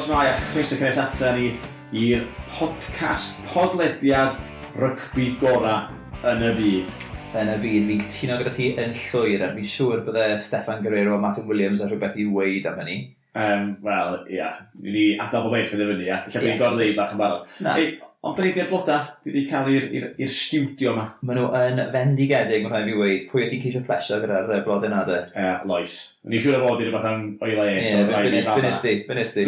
Croes Mai a chroeso cynnes ata ni i'r podcast podlediad rygbi gora yn y byd. Yn y byd, fi'n cytuno gyda ti yn llwyr, a fi'n siŵr bydde Stefan Guerrero a Martin Williams a rhywbeth i weid am hynny. Um, Wel, ia, yeah. ni adael bob eich fynd i fyny, ia. Lle yeah. bod gorau bach yn barod. Ond be ydy'r bloda dwi wedi cael i'r stiwdio yma? Maen nhw yn fendigedig, mae'n rhaid fi weid. Pwy ti ceisio plesio gyda'r blodau nadau? E, uh, loes. Ni'n siŵr o fod i'n rhywbeth am o'i le. Ie, bynnys ti, bynnys ti.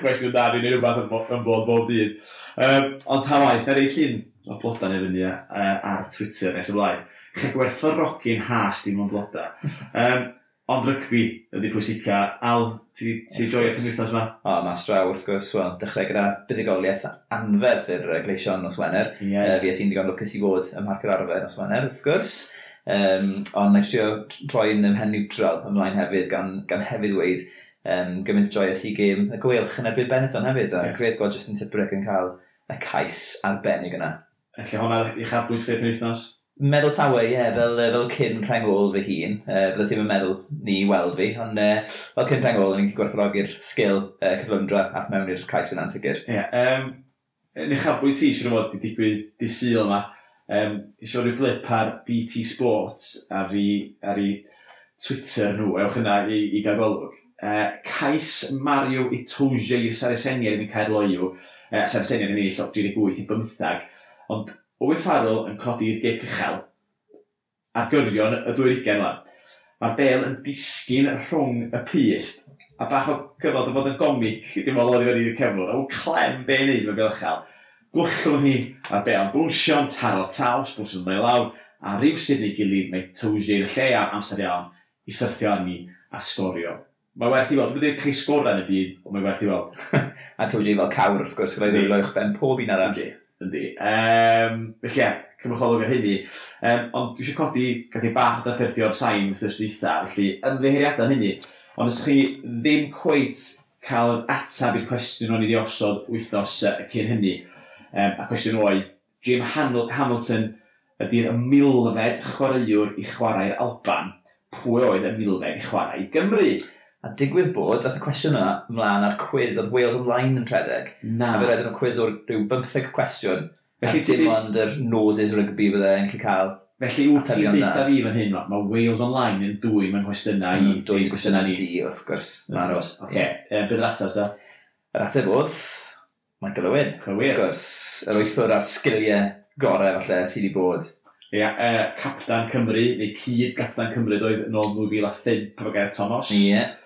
Gwestiwn da, fi'n rhywbeth yn bod bob dydd. Um, ond ta waith, er ei llun o bloda neu fynd ar Twitter nes y blaen. Chi'n gwerthfawrogi'n has dim ond bloda. Um, Ond rygbi ydy pwysica. Al, ti wedi joio'r cymdeithas yma? O, mae straw wrth gwrs. Wel, dechrau gyda buddigoliaeth anferth i'r gleision nos Wener. Yeah. Uh, fi es i'n digon lwcus i fod ym Marc yr Arfer nos Wener, wrth gwrs. Um, ond na i trio troi'n ymhen neutral ymlaen hefyd, gan, gan hefyd weid um, gymaint joyous i gêm y gwylch yn erbyn Benetton hefyd. A yeah. gret bod Justin Tipperick yn cael y cais arbennig yna. Felly hwnna i'ch arbwys lle penwythnos? Meddwl tawe, ie, yeah, fel, fel cyn rhengol fy hun. Uh, Bydde ti'n meddwl ni weld fi, ond uh, fel cyn rhengol, ni'n gwerthrogi'r sgil uh, cyflymdra at mewn i'r cais yna'n sicr. Ie, yeah, um, yn eich abwy ti, siwr o fod, di digwydd di syl yma. Um, Isio rhyw blip ar BT Sports ar ei, ar ei Twitter nhw, ewch yna i, i gael golwg. Uh, cais Mario Itoje i'r Sarasenia yn cael loiw. Uh, Sarasenia yn ei llog 38 i bymthag. Ond Owen Farrell yn codi'r gec uchel ar gyrion y dwyrigen yma. Mae'r bel yn disgyn rhwng y pyst a bach o cyfnod o fod yn gomic dim ond oedd i fyny i'r cefnwr. O'n clem be i wneud mewn bel uchel. Gwllwn hi a'r bel yn bwlsion, taro'r taws, bwlsion ddau lawr, a rhyw sydd neu gilydd mae Towji yn y lle am amser iawn i syrthio arni a sgorio mae werth i weld, dwi'n cael sgorau yn y byd, ond mae werth i weld. a Tewji fel cawr wrth gwrs, gyda'i ddwylo i'ch ben pob un arall. Yndi. Um, felly, ie, cymrycholwg o hynny. Um, ond dwi eisiau codi gael chi bach o ddatherthu o'r sain wrth ystod eitha. Felly, yn hynny. Ond os chi ddim cweit cael yr atab i'r cwestiwn o'n i wedi osod wythnos uh, cyn hynny. Um, a cwestiwn oedd, Jim Hamilton ydy'r milfed chwaraewr i chwarae'r Alban. Pwy oedd y milfed i chwarae i Gymru? A digwydd bod, dath y cwestiwn yna mlaen ar quiz oedd Wales Online yn rhedeg. Na. A fe redyn nhw quiz o'r rhyw 15 cwestiwn. Felly dim ond yr noses rygbi bydde yn cael cael. Felly wyt ti'n deitha fi fan hyn, mae Wales Online yn dwy mewn cwestiynau i... Mm, dwy cwestiynau ni. Di, wrth gwrs. Maros. Oce. Bydd yr ateb, ta? Yr ateb oedd Michael Owen. Cywir. Wrth gwrs, yr wythwr ar sgiliau gorau falle sydd wedi bod. Ia, yeah, uh, Capdan Cymru, neu Cyd Capdan Cymru, doedd yn ôl 2005 efo Gerrit Thomas. Ie. Yeah.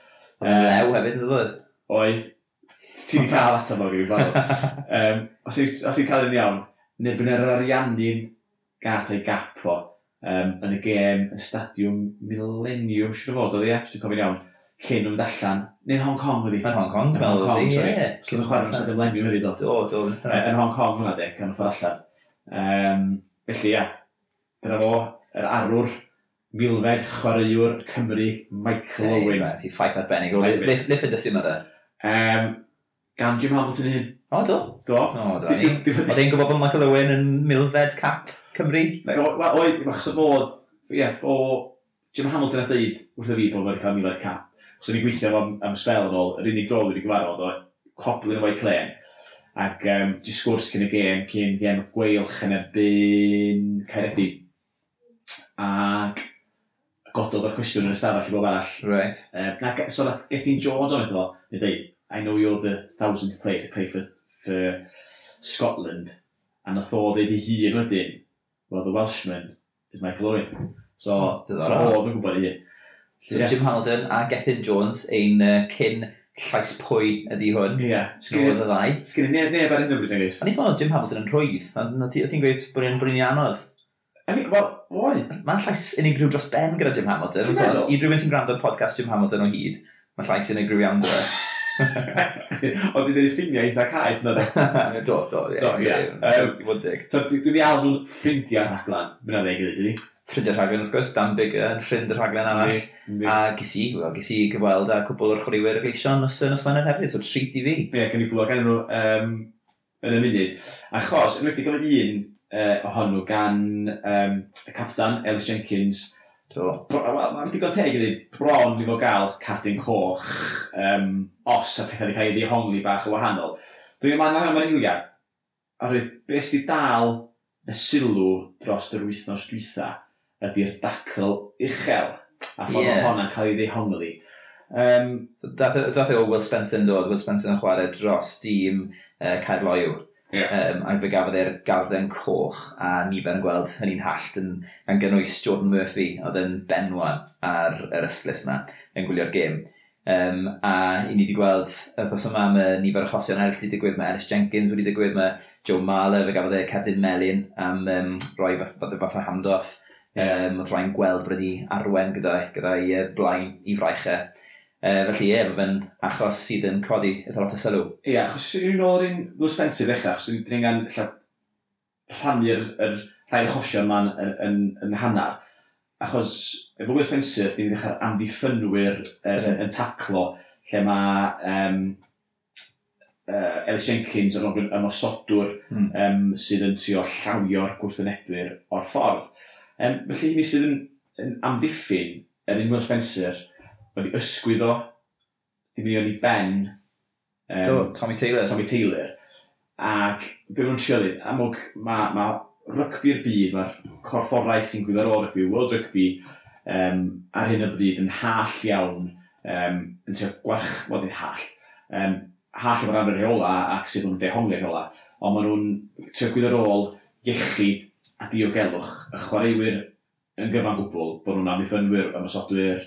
Ew hefyd ydw oedd? Oedd. Ti wedi cael atab o fi, fel. um, os ti'n cael yn iawn, neu bydd yr ariannu'n gath ei gap o um, yn y gêm, y stadiwm Millennium, siwr o fod oedd e, os dwi'n cofio'n iawn, cyn o'n allan, neu'n Hong Kong wedi. Yn Hong Kong, dwi'n meddwl oedd hi, ie. Os dwi'n chwarae yn stadiwm Millennium hefyd o. Do, do. Yn Hong Kong hwnna de, can ffordd allan. Um, felly, ia, dyna fo, yr arwr milfed chwaraewr Cymru Michael Owen. Yeah, right. Ffaith arbennig. Liff y dysgu yma Um, gan Jim Hamilton hyn. O, do. Do. O, do. Oedd e'n gwybod bod Michael Owen yn milfed cap Cymru? Oedd, achos o fod, ie, o Jim Hamilton a dweud wrth y fi bod wedi cael milfed cap. Os o'n i'n gweithio am, am spel yn ôl, yr unig gol wedi gyfarfod o, coblin o'i clen. Ac um, di sgwrs cyn y gêm, cyn gêm gweilch yn erbyn Caeredin. Ac gododd o'r cwestiwn yn ystafell i bob arall. Right. Um, na, so nath Gethin Jones o'n eithaf, nid dweud, I know you're the thousandth player to play for, for Scotland, a nath o ddeud ei hun wedyn, well, the Welshman is Michael Owen. So, oh, so o, dwi'n gwybod i hun. So, yeah. Jim Hamilton a Gethin Jones, ein uh, cyn llais pwy ydy hwn. Ie. Yeah. Sgyn i neb ar hyn o bryd, nag? A nid ti'n Jim Hamilton yn rhwydd. A ti'n gweud bod ni'n anodd. Wel, oedd. Mae'n llais unigryw dros ben gyda Jim Hamilton. Ti'n meddwl? I rhywun sy'n gwrando'r podcast Jim Hamilton o hyd, mae llais unigryw iawn dwi. E? Ond ti'n dweud ffiniau eitha caeth na dde? Do, do, ie. do, ie. Wondig. Dwi'n iawn nhw'n ffrindiau rhaglan, mynd o'n ei gyda ni ffrindiau rhaglen, wrth gwrs, Dan Bigger yn ffrind y rhaglen arall. Mm, a ges i, wel, ges i gyfweld a cwbl o'r chwaraewyr y gleision os yn oswener hefyd, so treat i fi. Ie, gen i glwag enw um, yn y munud. Achos, yn wedi gofyn un uh, ohonw gan um, y capdan, Ellis Jenkins. Mae'n digon teg iddi, bron i fod gael cadyn coch um, os a pethau wedi cael ei ddihongli bach o wahanol. Dwi'n mynd am maen eiliad, oherwydd beth sydd dal y sylw dros yr wythnos dwytha ydy'r dacl uchel a ffordd yeah. hwnna'n cael ei ddehongli. Um, so, dath, e, dath e o Will Spencer yn dod, Will Spencer yn chwarae dros dîm uh, Caerloiw. Yeah. Um, a fe gafodd e'r garden coch a nifer yn gweld yn un hallt yn, yn gynnwys Jordan Murphy oedd yn benwan ar yr yslys yna yn gwylio'r gêm. Um, a i ni wedi gweld, y thos yma, mae nifer achosion eraill wedi digwydd, mae Ellis Jenkins wedi digwydd, mae Joe Marler, fe gafodd e cerdyn melin am um, roi fath, fath, fath o handoff. Yeah. Um, oedd rhaid gweld bod wedi arwen gyda'i gyda, gyda blaen i fraichau. E, felly ie, mae fe'n achos sydd yn codi eitha lot o sylw. Ie, yeah, achos yw'n o'r un Will Spencer fech, achos yw'n dyn ni'n rhannu'r er, rhai achosion ma'n yn, yn, yn hanner. Achos efo Will Spencer, ni'n ddechrau amddiffynwyr er, yn taclo, lle mae um, uh, Ellis Jenkins yn ymosodwr hmm. um, sydd yn trio llawio'r gwrthynebwyr o'r ffordd. Um, felly, mi sydd yn, yn amddiffyn yr er un Will Spencer – mae wedi ysgwyddo, ddim yn i ben. Um, Do, Tommy Taylor. Tommy Taylor. Ac be nhw'n sialu, amlwg mae ma rygbi'r byd, mae'r corfforau sy'n gwybod o rygbi, World Rugby, um, ar hyn o bryd yn hall iawn, um, yn trio gwarch, mod i'n hall, um, hall o ran rheola ac sydd nhw'n dehongli rheola, ond maen nhw'n trio gwybod ôl iechyd a diogelwch y chwaraewyr yn gyfan gwbl bod nhw'n amddiffynwyr, ymysodwyr,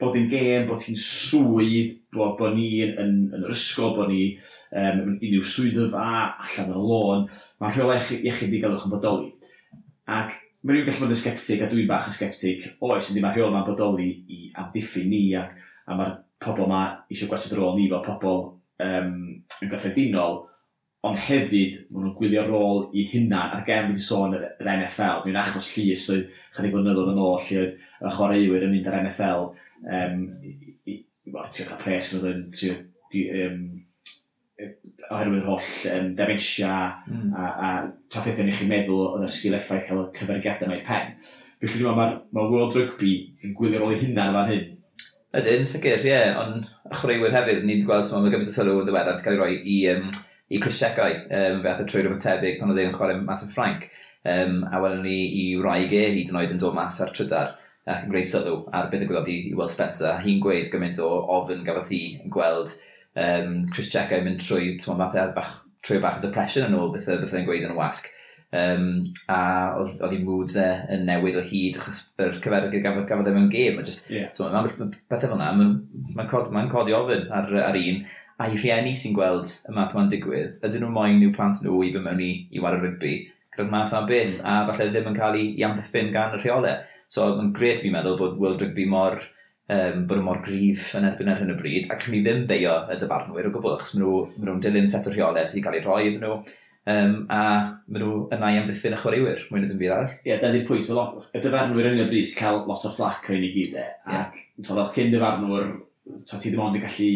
bod yn gêm, bod hi'n swydd, bod, bod ni yn, yn, yn yr ysgol, bod ni um, unrhyw swyddfa allan yn y lôn, mae'n rheolau iechyd i gael eich yn bodoli. Ac mae rhywun gallu bod yn sceptig, a dwi'n bach yn sceptig, oes, ydy mae'r rheol ma'n bodoli i amddiffyn ni, ac, a, a mae'r pobl yma eisiau gwasod rôl ni fel pobl um, yn gyffredinol, ond hefyd maen nhw'n gwylio rôl i hynna ar gen wedi sôn yr, yr NFL. Dwi'n achos llys oedd chydig blynyddoedd yn ôl lle oedd y chwaraewyr yn mynd ar NFL um, i, i, i, well, trio cael pres nhw yn trio um, oherwydd holl um, demensia mm. a, a trafferthion i chi meddwl yn y sgil effaith cael y cyferiadau mae'r pen. Felly dwi'n meddwl mae'r World Rugby yn gwylio rôl i yn fan hyn. Ydyn, sicr, ie, yeah. ond chwaraewyr hefyd, ni'n gweld sy'n meddwl gymaint o sylw yn ddiweddar wedi cael ei roi i um, i Chris Siecau, um, fe ath atho trwy'r tebyg pan oedd e'n chwarae mas yn Ffrainc. Um, a welwn ni i wraig e, hyd yn oed yn dod mas ar trydar ac yn greu sylw ar beth y gwybod i, i Will Spencer. A Hi'n gweud gymaint o ofyn gafodd hi yn gweld um, Chris Siecau mynd trwy, ti'n math bach, trwy bach o depression yn ôl beth, beth yn gweud yn y wasg. Um, a oedd, oedd i moods e yn newid o hyd achos yr cyferyd gafodd, gafodd e mewn gêm. Just, yeah. so, ma, bethau fel yna, mae'n ma cod, ma codi ofyn ar, ar un. A i rhieni sy'n gweld y math yma'n digwydd, ydyn nhw moyn i'w plant nhw i fy mewn i, i war y rygbi gyda'r math yma beth, a falle ddim yn cael ei amddiffyn gan y rheolau. So mae'n gret fi'n meddwl bod World Rugby mor, um, bod nhw mor grif yn erbyn ar hyn o bryd, ac ni ddim ddeio y dyfarnwyr o gwbl, achos maen nhw'n ma nhw dilyn set o rheolau sy'n cael eu rhoi iddyn nhw, um, a maen nhw yna i amddiffyn y chwaraewyr, mwy na dim byd arall. Ie, yeah, dyna'r pwynt. Lot, y dyfarnwyr yn y brys cael lot o fflac o'n i gyd e. Ac yeah. fel cyn dyfarnwr, to, ti ddim ond yn gallu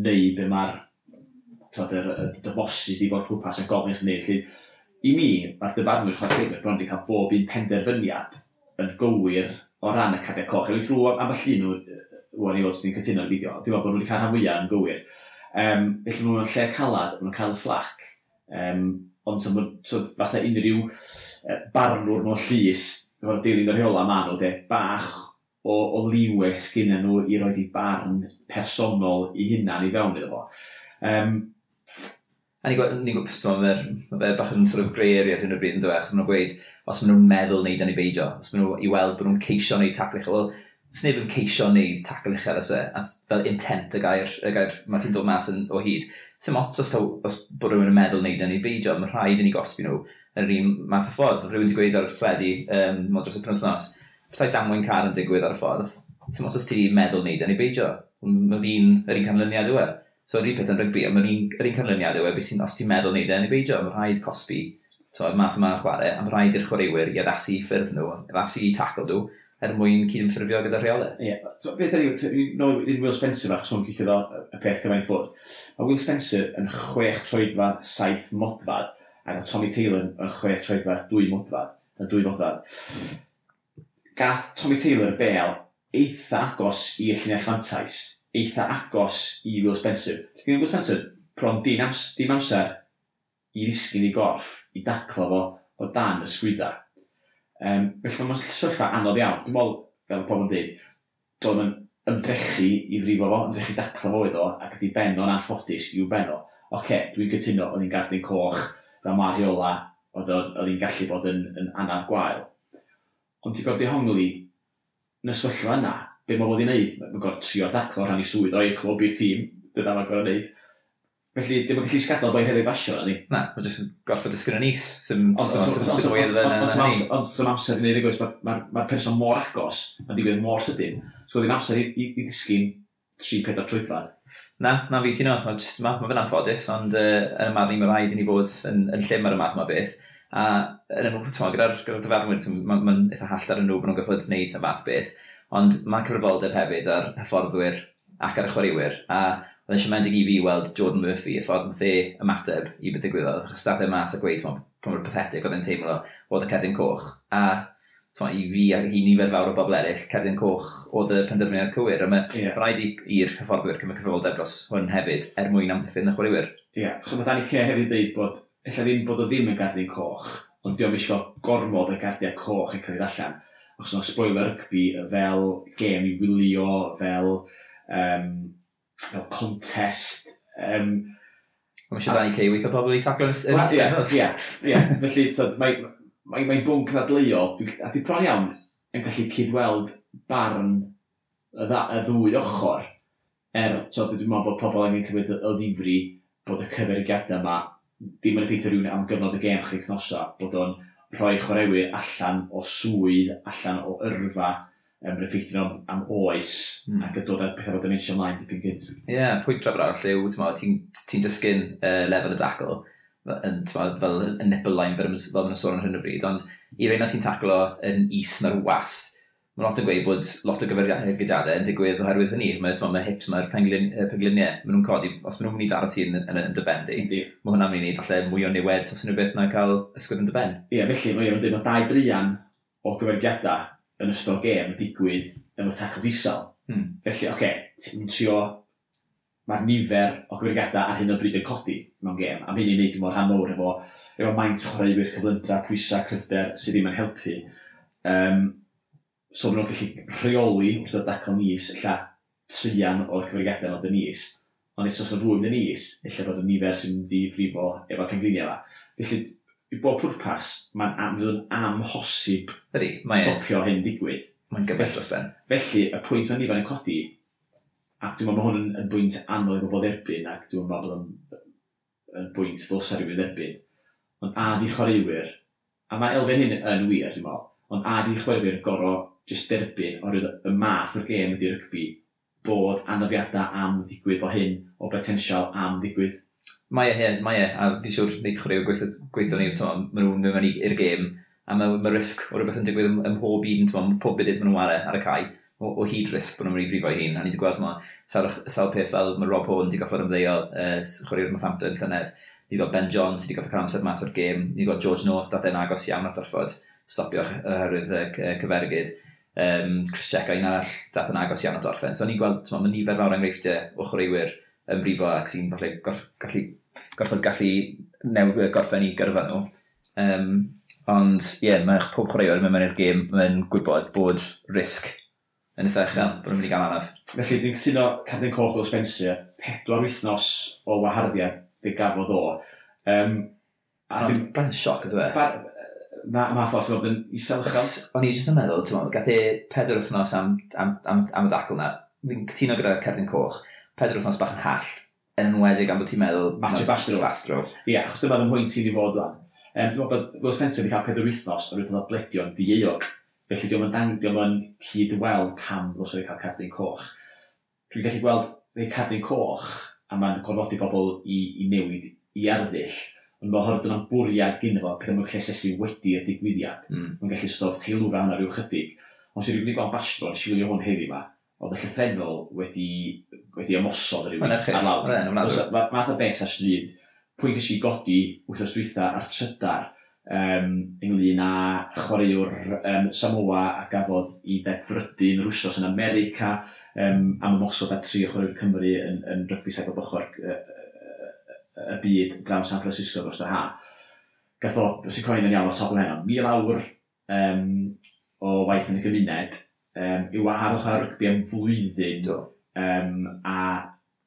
neud be mae'r dyfosys di bod pwpas a gofyn eich neud. Lly, I mi, mae'r dyfarnwyr chwarae teimlo bron wedi cael bob un penderfyniad yn gywir o ran y cadau coch. Ewi drwy am y llun nhw, wwan i fod sy'n cytuno'r fideo, dwi'n meddwl bod nhw wedi cael rhan fwyaf yn gywir. Um, felly nhw'n lle calad, nhw'n cael y fflac. Um, ond so, so, fatha unrhyw barnwr mewn llys, efo'r dilyn o'r rheola ma nhw, de, bach o, o liwe sgynna nhw i roed i barn personol i hunan i fewn iddo fo. Um, A ni'n gwybod, ni gwybod mae fe, fe bach yn sort of grey area ar hyn o bryd yn dweud, achos maen nhw'n gweud, os maen nhw'n meddwl wneud yn ei beidio, os maen nhw i weld bod nhw'n ceisio wneud taclu, wel, sneb yn ceisio neud tackle uchel os e, as, fel intent y gair, y gair mae sy'n dod mas yn, o hyd. Sym ots os, os bod rhywun yn meddwl neud yn e, ei beidio, mae rhaid i ni gosbi nhw yn yr un math o ffordd. Rhywun wedi gweud ar y swedi, um, mod dros y penwthnos, bethau damwain car yn digwydd ar y ffordd, sym ots os ti meddwl neud yn e, ei beidio. Mae'r un, yr un canlyniad yw e. So yr un peth yn rygbi, mae'r un, yr un canlyniad yw e, beth sy'n os ti'n meddwl wneud e, yn ei beidio, mae rhaid cosbi so, math yma chwarae, a mae rhaid i'r chwaraewyr i addasu i ffyrdd nhw, addasu i tacl nhw, er mwyn cyd-ynffurfio gyda rheolau. Ie. Yeah. So, beth ydy, no, un Will Spencer fach sôn gyda y peth gymaint ffwrdd. Mae Will Spencer yn chwech troedfad, saith modfad, ac mae Tommy Taylor yn chwech troedfad, dwy modfad, yn dwy modfad. Gath Tommy Taylor bel eitha agos i llunau fantais, eitha agos i Will Spencer. Gwneud Will Spencer, bron dim, ams, dim amser i ddisgyn i gorff, i daclo fo, o dan y sgwydda. Um, felly mae'n sylfa anodd iawn. Dwi'n meddwl, fel y pobl yn dweud, doedd yn ymdrechu i frifo fo, ymdrechu dacla fo iddo, ac ydi ben o'n anffodus i'w ben o. Oce, okay, dwi'n cytuno, oedd hi'n garden coch, fel mae'r rheola, o'n i'n gallu bod yn, yn anaf gwael. Ond ti'n gorfod dehongli, yn y sefyllfa yna, be mae fod i wneud? Mae'n gorfod trio daclo rhan i swydd o'i clwb i'r tîm, dyna mae'n gorfod wneud. Felly, dim yn gallu sgadal bod hefyd basio na ni. Na, mae jyst yn gorfod dysgu'n yn is. Ond sy'n amser i wneud y gwrs, mae'r person mor agos, mae'n digwydd mor sydyn. So, ddim amser i ddysgu'n 3-4 troedfad. Na, na fi ti'n o. Mae ma, ma fe'n anffodus, ond uh, yn y marn i mae rhaid i ni fod yn, yn llym ar y math yma beth. A yn ymwneud gyda'r gyda dyfarnwyr, mae'n ma eitha hall ar y nhw bod nhw'n gyffod gwneud y math beth. Ond mae cyfrifoldeb hefyd ar hyfforddwyr ac ar y chwaraewyr. A Oedd yn siomedig i fi weld Jordan Murphy y ffordd nath the ymateb i beth ddigwyddodd. Achos staff e mas a gweud, pan mae'r pathetic oedd e'n teimlo, oedd y cedyn coch. A so, i fi a i nifer fawr o bobl eraill, cedyn coch oedd y penderfyniad cywir. A mae yeah. rhaid i'r hyfforddwyr cymryd cyfrifoldeb dros hwn hefyd, er mwyn amddiffyn y chwaraewyr. Ie, yeah. so mae Dani Danica hefyd dweud bod, efallai ddim bod o ddim yn gardyn coch, ond diolch eisiau gormod y gardiau coch yn cael ei allan. Os yna spoiler rygbi fel gêm i wylio, fel um, fel contest. Um, Mae eisiau Danny Kay weithio pobl i taclo yn ystod. Ie, ie. Felly, tyd, mae, mae, mae bwnc nadleuol, a di bron iawn yn gallu cydweld barn y, dda, y ddwy ochr. Er, so dwi'n meddwl bod pobl angen cymryd o ddifri bod y cyfeiriadau yma ddim yn effeithio rhywun am gyfnod y gêm chdi cnosa, bod o'n rhoi chwaraewyr allan o swydd, allan o yrfa, um, effeithio am am oes mm. ac yn dod ar pethau bod yn eisiau ymlaen dipyn gynt. Ie, yeah, pwynt pwyntra brawd lliw, ti'n ti dysgu'n uh, lefel y dacl yn, fel, fel y nipple line fel mae'n sôn yn hyn o bryd, ond i reina sy'n taclo yn is na'r wast, mae'n lot yn gweud bod lot o gyfeiriadau yn digwydd oherwydd hynny. Mae'r mae hips, mae'r pengliniau, maen nhw'n codi, os maen nhw'n mynd i daro ti yn, yn, yn dy ben di, mae hwnna'n mynd i falle mwy o niwed os yna beth na cael ysgwyd yn dy ben. Ie, felly mae dweud mae dau drian o gyfeiriadau yn ystod gêm digwydd yn y tacl disol. Hmm. Felly, oce, okay, ti'n trio mae'r nifer o gyfrifiadau ar hyn o bryd yn codi mewn gêm, a hynny'n neud mor rhan mowr efo, efo maint chwaraewyr cyflymdra, pwysau, cryfder sydd ddim yn helpu. Um, so maen nhw'n gallu rheoli wrth o dacl nis, illa trian o'r cyfrifiadau oedd y nis, ond eto os o'n rhywun yn nis, illa bod y nifer sy'n mynd i frifo efo cyngluniau yma. Felly, i bob pwrpas, mae'n am, fydd yn amhosib Ydy, mae e. stopio hyn digwydd. Mae'n gyfell dros ben. Felly, y pwynt mae'n nifan yn codi, ac dwi'n meddwl bod hwn yn, yn bwynt anodd i bobl dderbyn, ac dwi'n meddwl bod yn, yn bwynt ddylsa rhywun dderbyn. Ond a di chwaraewyr, a mae elfen hyn yn wir, dwi'n meddwl, ond a di chwaraewyr goro jyst derbyn o'r y math o'r gêm ydy'r rygbi bod anafiadau am ddigwydd o hyn o potensial am ddigwydd Mae e, ie, mae e, a fi siwr wneud chwarae gweithio, gweithio ni, maen nhw'n mynd mewn i'r gêm, a mae, ma risg o rhywbeth yn digwydd ym, ym mhob un, mae pob bydyd maen nhw'n ware ar y cae, o, o hyd risg bod nhw'n mynd i frifo hun, a ni wedi gweld yma, sawl, sawl peth fel mae Rob Hone wedi goffod ymddeio uh, chwarae'r Northampton llynedd, ni fel Ben John sydd wedi goffod cael amser mas o'r gêm, ni gweld George North dath e'n agos iawn at orffod, stopio oherwydd uh, cyfergyd. Um, Chris Checa un arall dath yn agos iawn at orffen. So ni'n gweld, mae nifer fawr enghreifftiau o chwaraewyr yn brifo ac sy'n falle gallu gorfod gallu newid gorffen i gyrfa nhw. Um, ond ie, yeah, mae'ch pob chwaraewr mewn i'r gêm yn gwybod bod risg yn eitha uchel, bod nhw'n mynd i gael anaf. Felly, dwi'n cytuno Captain Coch o Spencer, pedwar wythnos o waharddiau fe gafodd o. Um, a dwi'n braidd sioc ydw e. Mae ma ffordd bod yn isel. O'n i jyst yn meddwl, ti'n meddwl, gath e pedwar wythnos am, am, am, am y dacl na. Fi'n cytuno gyda Captain Coch, pedwar wythnos bach yn hallt, enwedig am bod ti'n meddwl Matthew Bastro. Bastro. Ie, yeah, achos dyma'r ymhwynt sydd i fod wan. Um, dwi'n meddwl bod Will Spencer wedi cael pedwar wythnos o'r wythnos bledio'n dieuog. Felly diolch yn dang, diolch yn cyd weld pam ddos wedi cael cardyn coch. Dwi'n gallu gweld neu cardyn coch a mae'n gorfodi bobl i, i newid i arddull. Ond mae hwnnw yn bwriad gyda fo, pethau mae'n gallu wedi y digwyddiad. Mm. Mae'n gallu stof teilwra hwnna rhyw chydig. Ond sy'n rhywun i gweld bastro nes i wylio hwn heddi yma, oedd y llyffennol wedi, wedi ymosod ar rhywun ar lawr. Math o beth ar stryd, pwynt eisiau godi wythnos dwytha ar trydar um, ynglyn â chwaraewr um, Samoa a gafodd i ddegfrydu yn rwsos yn America um, am ymosod a tri o chwaraewr Cymru yn, yn rygbi sef o bychor y, y byd draw San Francisco dros yr ha. Gath o, os i'n coen yn iawn o top o heno, mil awr um, o waith yn y gymuned um, i waharwch ar rygbi am flwyddyn. Do. Um, a...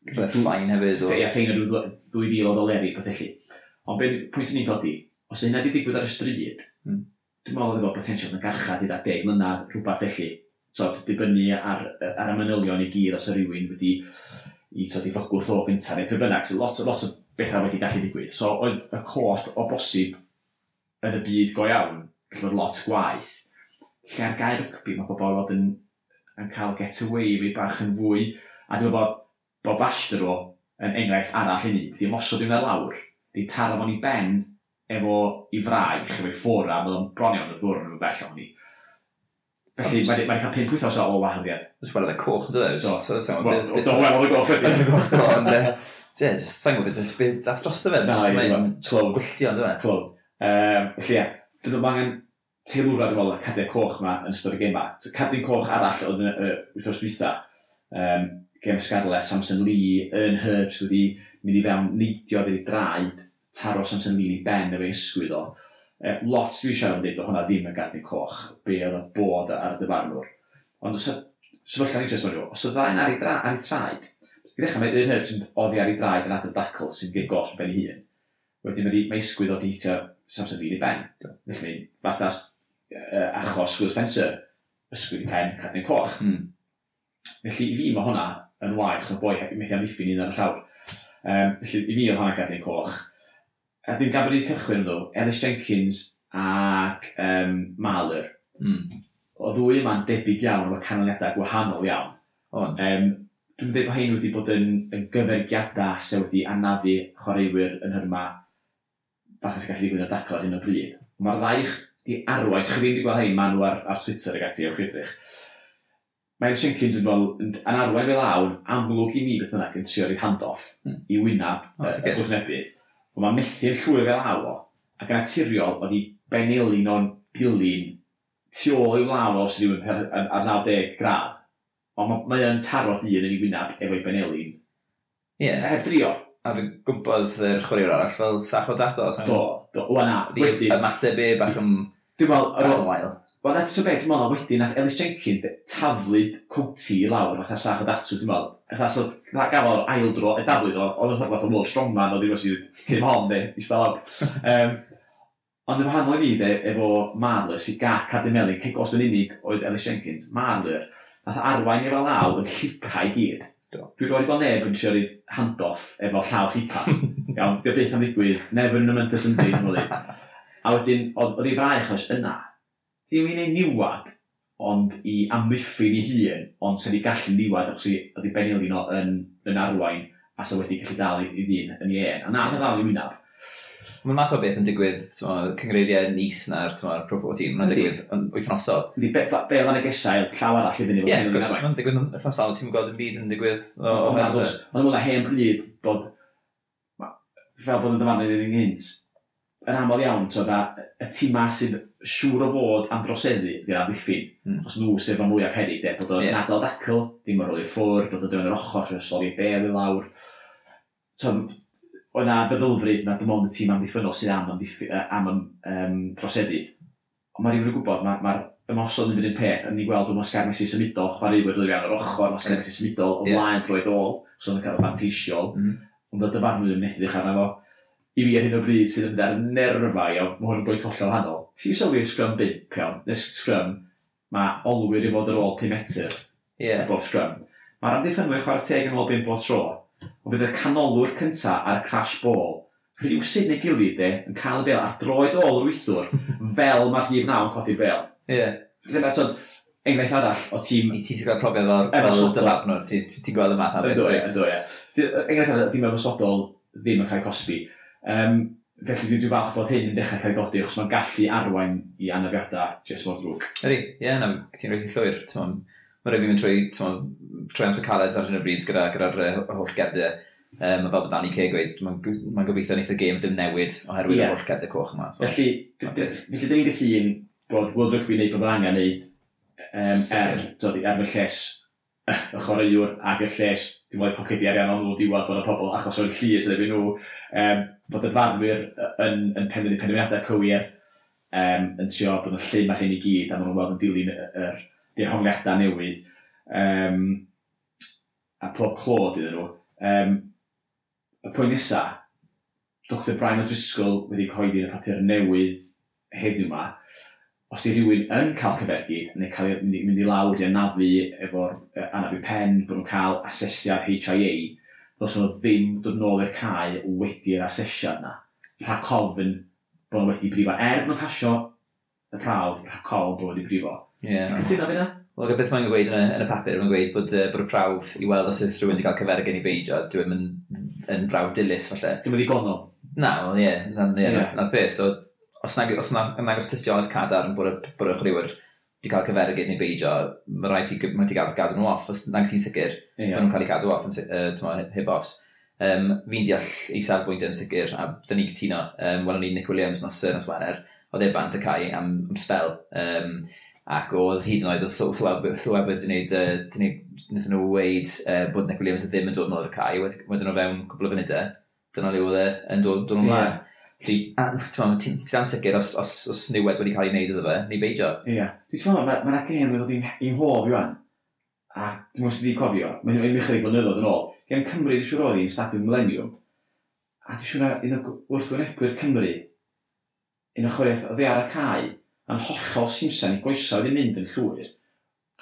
Gyda ffain hefyd. Ie, ffain o 2000 o ddoleri, beth felly. Ond ben, pwynt sy'n ni'n godi, os yna wedi digwydd ar y stryd, mm. dwi'n meddwl efo potensial yn garchad i ddau deg mlynedd, rhywbeth felly. So, dibynnu ar, ar y manylion i gyd os y rhywun wedi i tod i ddogwr ddo gyntaf neu pe bynnag, so lot, lot o bethau wedi gallu digwydd. So oedd y cod o bosib yn y byd go iawn, gallu bod lot gwaith, lle ar gair rygbi mae pobl fod yn, yn cael get away fi bach yn fwy. A dwi'n bod Bob Ashter o yn enghraifft arall i ni, wedi ymosod i mewn lawr, wedi taro fo'n i ben efo i fraich, efo'i ffwra, mae o'n bron iawn y ddwrn yn bell o'n i. Felly, mae'n ma cael pum gwythnos o wahaniad. Dwi'n siarad y coch, yn dweud? Do, do, wel, y goff ydy. E, ie, jyst sa'n gwybod beth dath dros dy fe. Na, ie, clwb. Gwylltio, dwi'n dweud. Clwb. Felly, ie, dyn nhw'n angen teilwra, dwi'n meddwl, cardiau coch yma yn ystod y gêm yma. Cardiau coch arall oedd yn y wythnos dwytha, um, gêm Scarlett, Samson Lee, yn Herbs wedi mynd i fewn neidio wedi draed, taro Samson Lee i ben efo'i ysgwyd o. E, lot dwi eisiau yn dweud, o hwnna ddim yn gardiau coch, be oedd y bod ar y dyfarnwr. Ond os y sefyllfa ni'n sefyllfa os y ddau'n ar ei, dra, ar ei traed, i ddechrau mae un Herbs yn oddi ar ei draed yn adeg dacl sy'n gyd gos ben ei hun. Wedyn mae, mae isgwydd o deitio Samson Lee i ben. Felly, fatha uh, achos Will Spencer ysgwyd i pen cadw'n coch. Mm. Felly i fi mae hwnna yn waith yn boi methu amddiffyn un ar y llawr. Um, felly i fi oedd hwnna cadw'n coch. A dwi'n gafod i cychwyn nhw, Ellis Jenkins ac um, Mahler. Mm. O ddwy yma'n debyg iawn efo canlyniadau gwahanol iawn. On. Um, dwi'n dweud bod hyn wedi bod yn, yn gyfergiadau sydd wedi anafu chwaraewyr yn hyrma fath as gallu digwydd ar daclo ar hyn o bryd. Mae'r ddau di arwain, chi ddim wedi gweld hei manw ar, ar Twitter ag ati, ewch edrych. Mae'n Jenkins yn fel, yn arwain fel awr, amlwg i mi beth yna, yn trio rhaid handoff mm. i wynaf oh, y, y gwrthnebydd. Ond mae methu'n llwyr fel awo, ac yn naturiol, oedd i benelin o'n dilyn tu ôl i'w law os ydyw ar, ar 90 grad. Ond mae, mae yn tarod un yn ei wynaf efo'i benelin. Ie. Yeah. Heb drio. A fi'n gwybod yr er chwaraewr arall fel sach o Dado. Do, Wana, wedi... Ymateb e bach yn... Dwi'n meddwl... Bach yn wael. Wel, nath eto beth, dwi'n meddwl, wedyn, nath Ellis Jenkins taflu cwti i lawr, fatha sach o datw, dwi'n meddwl. Fatha, so, na gafodd o'r ail dro, e daflu ddo, oedd o'n fath o World Strongman, oedd i'n sydd cyn hon, de, i stael lawr. Um, ond yn wahanol i fi, de, efo Marler, sy'n gath cadw melyn, ceg os yn unig oedd Ellis Jenkins, Marler, nath arwain efo law yn llipa i gyd. Dwi'n rhoi bod neb yn siarad handoff efo llaw llipa. Iawn, diolch beth am ddigwydd, never in a month as yndi, mwli. A wedyn, oedd ei fraich achos yna, ddim i'n ei niwad, ond i amddiffyn ei hun, ond sy'n ei gallu niwad achos oedd ei benil un yn, yn arwain, a sy'n wedi gallu dal i, i ddyn yn ei en. A na, dda dal i wynaf. Mae'n math o beth yn digwydd, cyngreiriau nis na'r Pro 14, mae'n digwydd yn wythnosol. Ydy, be oedd yn y gesau, llaw arall i fyny. Ie, mae'n digwydd yn wythnosol, ti'n gweld yn byd yn digwydd. Ond mae'n hen bryd bod fel bod yn dyfannu yn un gynt, yn aml iawn, so da, y tîma sydd siŵr o fod am droseddu, di'r amddiffyn, mm. achos nhw sydd efo mwyaf o peryg, de, bod o'n yeah. adael dacl, dim yn rhoi ffwr, bod o'n dweud yn yr ochr, sy'n sori bel i lawr. So, oedd na feddylfryd na dim ond y tîm amddiffynol sydd am, am, am um, droseddu. Ond mae rhywun yn gwybod, mae'r ma, ma ymosod yn mynd yn peth, yn ni gweld o'n osgar nes i symudol, chwaraewyr dwi'n rhan yr ochr, osgar nes symudol, o ymlaen yeah. drwy'r ôl, so yn cael y fantisiol. Mm ond y dyfarnwyd yn edrych arno fo. I fi ar hyn o bryd sydd yn dda'r nerfa iawn, mae hwn yn bwynt hollol hanol. Ti'n sylwi scrum 5 iawn, neu scrum, mae olwyr i fod ar ôl 5 metr yeah. bob scrum. Mae'r amddiffynwyr chwarae teg yn ôl 5 bob tro, ond bydd y canolwr cyntaf ar crash ball rhywsyd neu gilydd de, yn cael y bel ar droed ôl yr wythwr fel mae'r llif naw yn codi'r bel. Ie. Yeah. Dyna, tod, enghraifft arall o tîm... I ti'n gweld profiad o'r fel dyfarnwr, ti'n gweld y math ar beth. Ydw, ydw, Enghraifft arall, tîm ymwysodol ddim yn cael cosbi. Um, felly dwi'n dwi falch bod hyn yn dechrau cael godi, achos mae'n gallu arwain i anafiadau jes mor drwg. Ydy, ie, yeah, na, ti'n rhaid i llwyr. Mae rhaid i mynd trwy, trwy amser caled ar hyn o bryd gyda'r gyda, gyda holl gerdiau. Um, fel bod Danny Kay gweud, mae'n ma gobeithio wneud y gêm ddim newid oherwydd yeah. y holl gerdiau coch yma. So, felly, felly dyn ni gysy'n bod World Rugby wneud bod angen wneud um, er, er fy lles y chwaraewr ac y lles, dim ond pocedi ariannol nhw'r diwad bod y pobl, achos o'r llys efo'n nhw, um, bod y farnwyr yn, yn penderfynu penderfyniadau cywir, um, yn trio bod yn llun mae hyn i gyd, a maen nhw'n weld yn dilyn yr dehongliadau newydd, um, a pob clod iddyn nhw. Um, y pwynt nesa Dr Brian O'Driscoll wedi cyhoeddi yn y papur newydd heddiw yma, os yw rhywun yn cael cyfergyd, neu cael mynd, mynd i lawr i anafu efo'r uh, anafu pen, bod nhw'n cael asesiad HIA, ddos nhw ddim dod nôl i'r cae wedi'r asesiad yna. Rha cofn bod nhw wedi brifo. Er bod nhw'n pasio y prawf, rha cofn bod nhw wedi brifo. Yeah. Ti'n cysyno fi na? Wel, beth mae'n gweud yn y, yn y papur, mae'n gweud bod, uh, bod y prawf i weld os oes rhywun wedi cael cyfergyn i beidio, dwi'n e yn, yn brawf dilys, falle. Dwi'n mynd i gonol. Na, wel, ie, yeah, na'r yeah. na beth. So, os nag, os nag, nag os tystiolaeth cadar yn bod y, bod y chwriwyr wedi cael cyfergyd neu beidio, mae rhaid ti, mae ti gael gadw nhw off, os nag ti'n sicr, yeah. maen nhw'n cael eu cadw off yn, uh, heb os. Um, fi'n deall ei safbwynt yn sicr, a dyn ni cytuno, um, welwn ni Nick Williams nos Sir nos Wener, oedd e bant y cae am, am spel, um, ac oedd hyd yn oed, oedd sylwebyd wedi gwneud, wnaethon nhw weid uh, bod Nick Williams ddim yn dod nôl i'r cae, wedyn nhw fewn cwbl o funudau, e. dyna le oedd e yn dod, dod ymlaen. Yeah. Ti'n ansicr os, os, os niwed wedi cael ei wneud iddo fe, ni beidio. Ie. Dwi'n teimlo, mae yna gen wedi dod i'n hof i. A dwi'n mwyn sydd wedi cofio, mae'n mynd i chydig blynyddoedd yn ôl. Gen Cymru, dwi'n siŵr oedd i'n stadiwm millennium. A dwi'n siŵr un o wrthwynebwyr Cymru, un o chwaraeth oedd ar y cae, a'n hollol Simpson i goesau wedi mynd yn llwyr.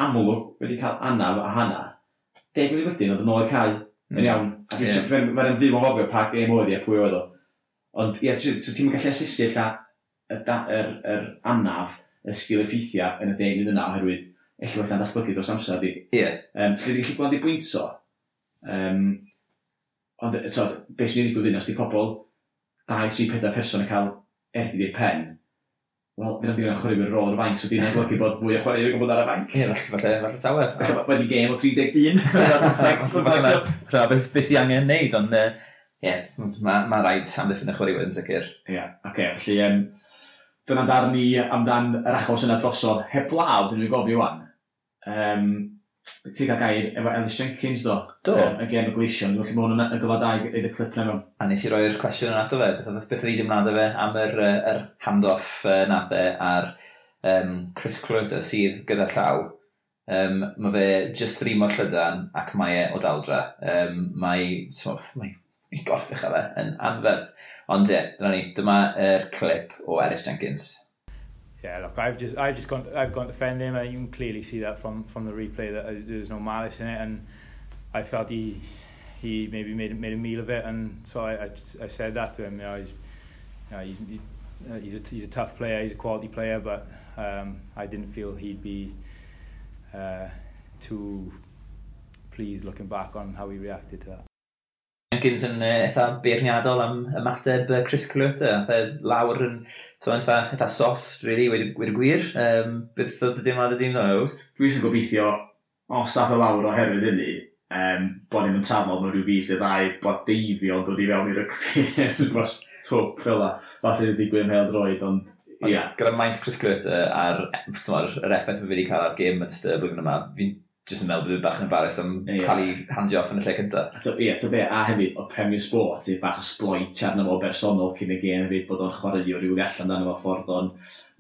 Amlwg wedi cael anaf a hana. Deg wedi wedyn oedd yn ôl i'r cae. Yn hmm. iawn. A dwi'n siŵr, mae'n fyw o'n gofio pa gêm oedd i a pwy oedd o. Ond ie, yeah, so ti'n gallu asesu lla y, da, yr, yr anaf, y sgil effeithiau yn y deg mynd yna, oherwydd eich wedi'n datblygu dros amser di. Ie. Um, Felly, ti'n gallu gweld i bwynt o. Um, ond, to, beth sy'n ei ddigwydd yn, os di pobl 2, 3, 4 person yn cael erdi i'r pen, Wel, fydd o'n dilyn chwarae mewn rôl ar y fainc, so di'n golygu bod fwy o chwarae yn bod ar y fainc. Ie, falle, falle tawer. Falle wedi gêm o 31. Falle, beth sy'n angen neud, ond Ie, yeah. mae ma rhaid amddiffyn y chwaraewyr yn sicr. Ie, yeah. oce, okay, felly um, dyna dar ni amdan yr achos yna drosodd. Heb law, dyn nhw'n gofio wan. Um, Ti'n cael gair efo Ellis Jenkins do? Do. Um, y gen y gleision, dwi'n meddwl hwn yn y gyfa da i y clip na mewn. A nes i roi'r cwestiwn yna ato fe, beth, oedd beth oedd ymwneud â fe am yr, yr handoff uh, nath e ar um, Chris Clwyd sydd gyda llaw. Um, mae fe just ddim o'r llydan ac mae e o daldra. Um, mae, tmof, mae i gorffech ar e yn anferth. Ond ie, dyna ni, dyma yr clip o Ellis Jenkins. Yeah, look, I've just, I've just gone, I've gone to fend him, and you can clearly see that from from the replay that uh, there's no malice in it, and I felt he he maybe made made a meal of it, and so I I, I said that to him. You know, he's, you know, he's uh, he's a, he's a tough player, he's a quality player, but um, I didn't feel he'd be uh, too pleased looking back on how he reacted to that. Jenkins yn uh, eitha beirniadol am ymateb uh, Chris Clwta, Uh, lawr yn tyw'n eitha, eitha soft, really, wedi y gwir. Um, beth oedd y deimlad y dim Nows? Dwi eisiau gobeithio, os ath y lawr oherwydd hynny, um, bod ni'n tafod mewn rhyw fus neu ddau, bod deifio yn dod i fewn i'r rygbi dros twp fel la. Fath i'n digwydd yn hel droed, ond Ia. Yeah. Gyda maint Chris Clwta a'r, yr effaith mae wedi cael ar gêm yn ystod blwyddyn yma, fi'n jyst yn meddwl bod fi bach yn embarrass am yeah. cael ei handio off yn y lle cyntaf. Ie, so, yeah, so be, a hefyd, o Premier Sport, sydd bach o sbloet arno fo bersonol cyn y gêm hefyd, bod o'n chwaraewr i'w allan dan efo ffordd o'n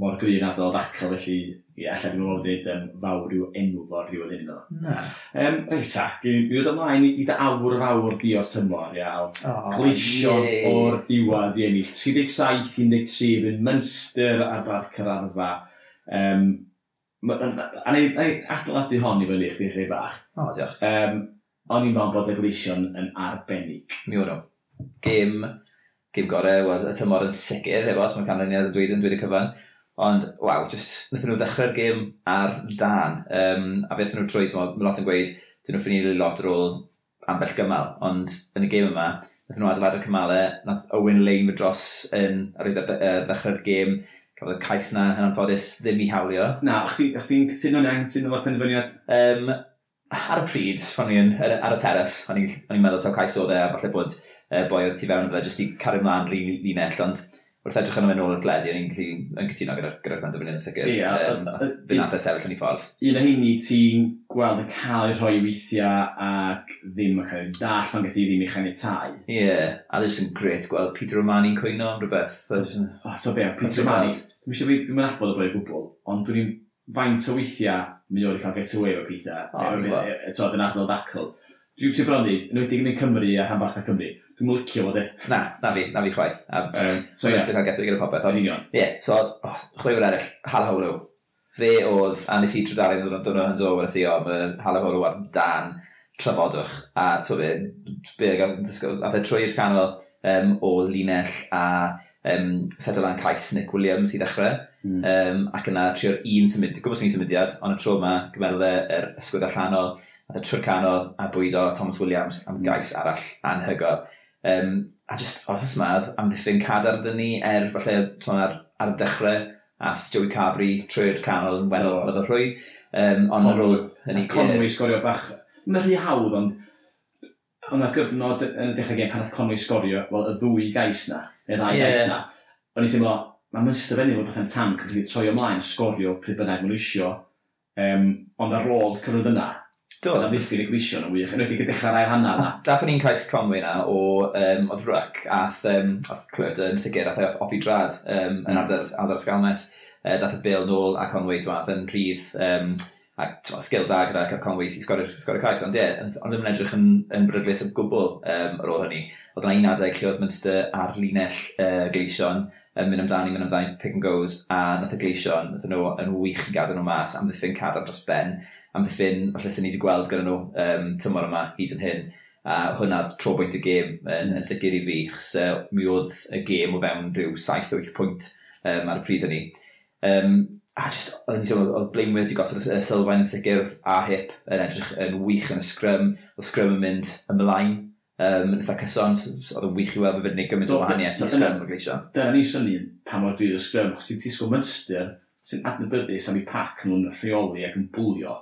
mor gwir nad ddod ddacl, felly, ie, yeah, allan meddwl bod yn fawr rhyw enw fo'r diwedd hyn o. Na. Um, Reita, mi ni ddod ymlaen i da awr fawr di o'r tymor, iawn. Oh, Gleisio o'r diwad i ennill. 37-13 yn Munster ar bar Cyrarfa. Um, A ni, adeiladu hon i fyny i chdi chi bach. O, diolch. Um, o'n i'n meddwl bod Egleision yn arbennig. Mi o'n nhw. Gym, gym gorau, wel, y tymor yn sicr, efo, os mae'n canlyniad y dweud yn dweud y cyfan. Ond, waw, just, wnaethon nhw ddechrau'r gym ar dan. Um, a beth nhw trwy, tyma, mae lot yn gweud, dyn nhw'n ffynu lot ar ôl ambell gymal. Ond, yn y gym yma, nath nhw adeilad y cymalau, nath Owen Lane fy dros yn, ar ei ddechrau'r gêm, cafodd y cais na yn anffodus ddim i hawlio. Na, chdi'n chdi cytuno neu cytuno fo'r penderfyniad? Um, ar y pryd, o'n i'n ar y teres, o'n i'n meddwl taw cais oedd e, a falle bod uh, boi oedd tu fewn fe, jyst i cario ymlaen rhi linell, ond wrth edrych yn ymwneud ôl at ledu, o'n i'n cytuno gyda'r gyda penderfyniad yn sicr. Ie. Um, Fe nath e sefyll yn ei ffordd. Un o heini ti'n gweld y cael ei rhoi weithiau ac ddim yn cael ei dall pan gath i ddim i chaniatau. Ie, yeah. a ddys yn gret gweld Peter Romani cwyno am rhywbeth. So, so be, Peter Romani? Dwi'n eisiau fi, ddim yn abod o breu gwbl, ond dwi'n faint o weithiau mi oedd i cael get away o pethau. Eto, dyn adnod acl. Dwi'n sy'n brynu, yn wedi'i gwneud Cymru a hanbarth a Cymru, dwi'n mwyn licio fod e. Na, na fi, na fi chwaith. Um, so, ie. Dwi'n get away gyda popeth. Union. Ie, so, oh, chweifr eraill, hala Howlw. Fe oedd, a nes i trydalu yn ddod o'n dod o'n dod o, mae Hal Howlw ar dan trafodwch, a twy fe, a fe trwy'r canol, um, o linell a um, setelan cais Nick Williams i ddechrau. Mm. Um, ac yna trio'r un symudiad, gwybod sy'n symudiad, ond y tro yma gymerodd e'r ysgwyd allanol, a trwy'r canol a bwydo Thomas Williams am hmm. gais arall anhygoel. Um, a just oedd ysmad am ddiffyn cadar dyn ni er falle ar, ar y dechrau ath Joey Cabri trwy'r canol yn weddol oedd y rhwydd. Um, ond ar ôl... Conwy sgorio bach, mae'n rhy hawdd ond Ond na gyfnod yn y dechrau gen pan oedd Conwy sgorio, wel, y ddwy gais na, neu ddau yeah. gais na, o'n i'n teimlo, mae Munster fe'n fod bethau'n tam, yn cael ei troi ymlaen, sgorio, pryd bynnag maen nhw isio, um, ond ar ôl cyfnod yna, Do. Yna ddiffyn y glisio yn wych, yn wedi gydechrau'r ail hanner na. Dath ni'n cais Conwy na o, um, oedd Ruck, ath, um, ath Clywed yn sicr, ath e off i drad um, yn mm. ardal, ardal Sgalmet, uh, dath y bil nôl a Conwy dwath yn rhydd um, a sgil da gyda Cap Conway sy'n sgor cais, ond ie, ond ddim yn edrych yn, yn bryglis o gwbl um, ar ôl hynny. Oedd yna un adeg lle oedd Munster ar linell uh, gleision, yn mynd amdani, mynd amdani pick and goes, a nath y gleision, nath nhw yn wych yn gadw nhw mas, am ddiffyn cadar dros ben, am ddiffyn falle sy'n ni wedi gweld gyda nhw um, tymor yma hyd yn hyn. A hwnna tro bwynt y gêm yn, yn sicr i fi, chos uh, mi oedd y gêm o fewn rhyw 7-8 pwynt um, ar y pryd hynny. Um, a just, oedd ni'n teimlo, oedd Blaenwyr wedi gosod y sylfaen yn sicr a hip yn edrych yn wych yn y sgrym, oedd sgrym yn mynd ymlaen, um, yn eitha cyson, oedd yn wych i weld fydd ni gymaint o wahaniaeth i sgrym o'r gleisio. Dyna ni syni pa mor dwi'r sgrym, chos ti'n tisgo sgwm sy'n adnabyddus am ei pac nhw'n rheoli ac yn bwlio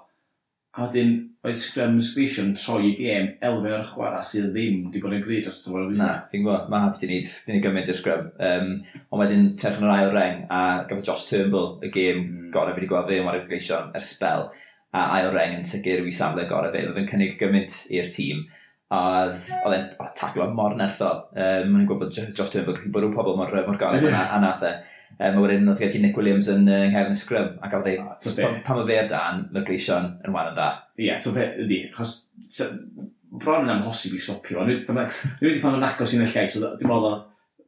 A wedyn, oedd Scrum Squishon troi i gêm elfen o'r chwarae sydd ddim wedi bod yn grid dros tyfod o Na, fi'n gwybod, mae hap di wneud, di wneud gymaint i'r Scrum. Um, ond wedyn, tech yn yr ail reng, a gafodd Josh Turnbull y gêm mm. gorau fi wedi gweld fe yn wario grisio er spel, a ail reng yn sicr i safle gorau fe, oedd yn cynnig gymaint i'r tîm a oedd e'n taglo mor nerthol. Um, Mae'n gwybod bod Josh Turnbull wedi bod rhyw pobl mor, mor gorau yna, a nath e. Um, a wedyn, oedd ti Nick Williams yn uh, nghefn y sgrym, ac oedd ei, pan fe ar dan, mae'r gleision yn wan o dda. Ie, yeah, so fe, ydi, achos bron yn amhosib i stopio. Nid wedi pan o'n agos i'n y llais, so dim ond o,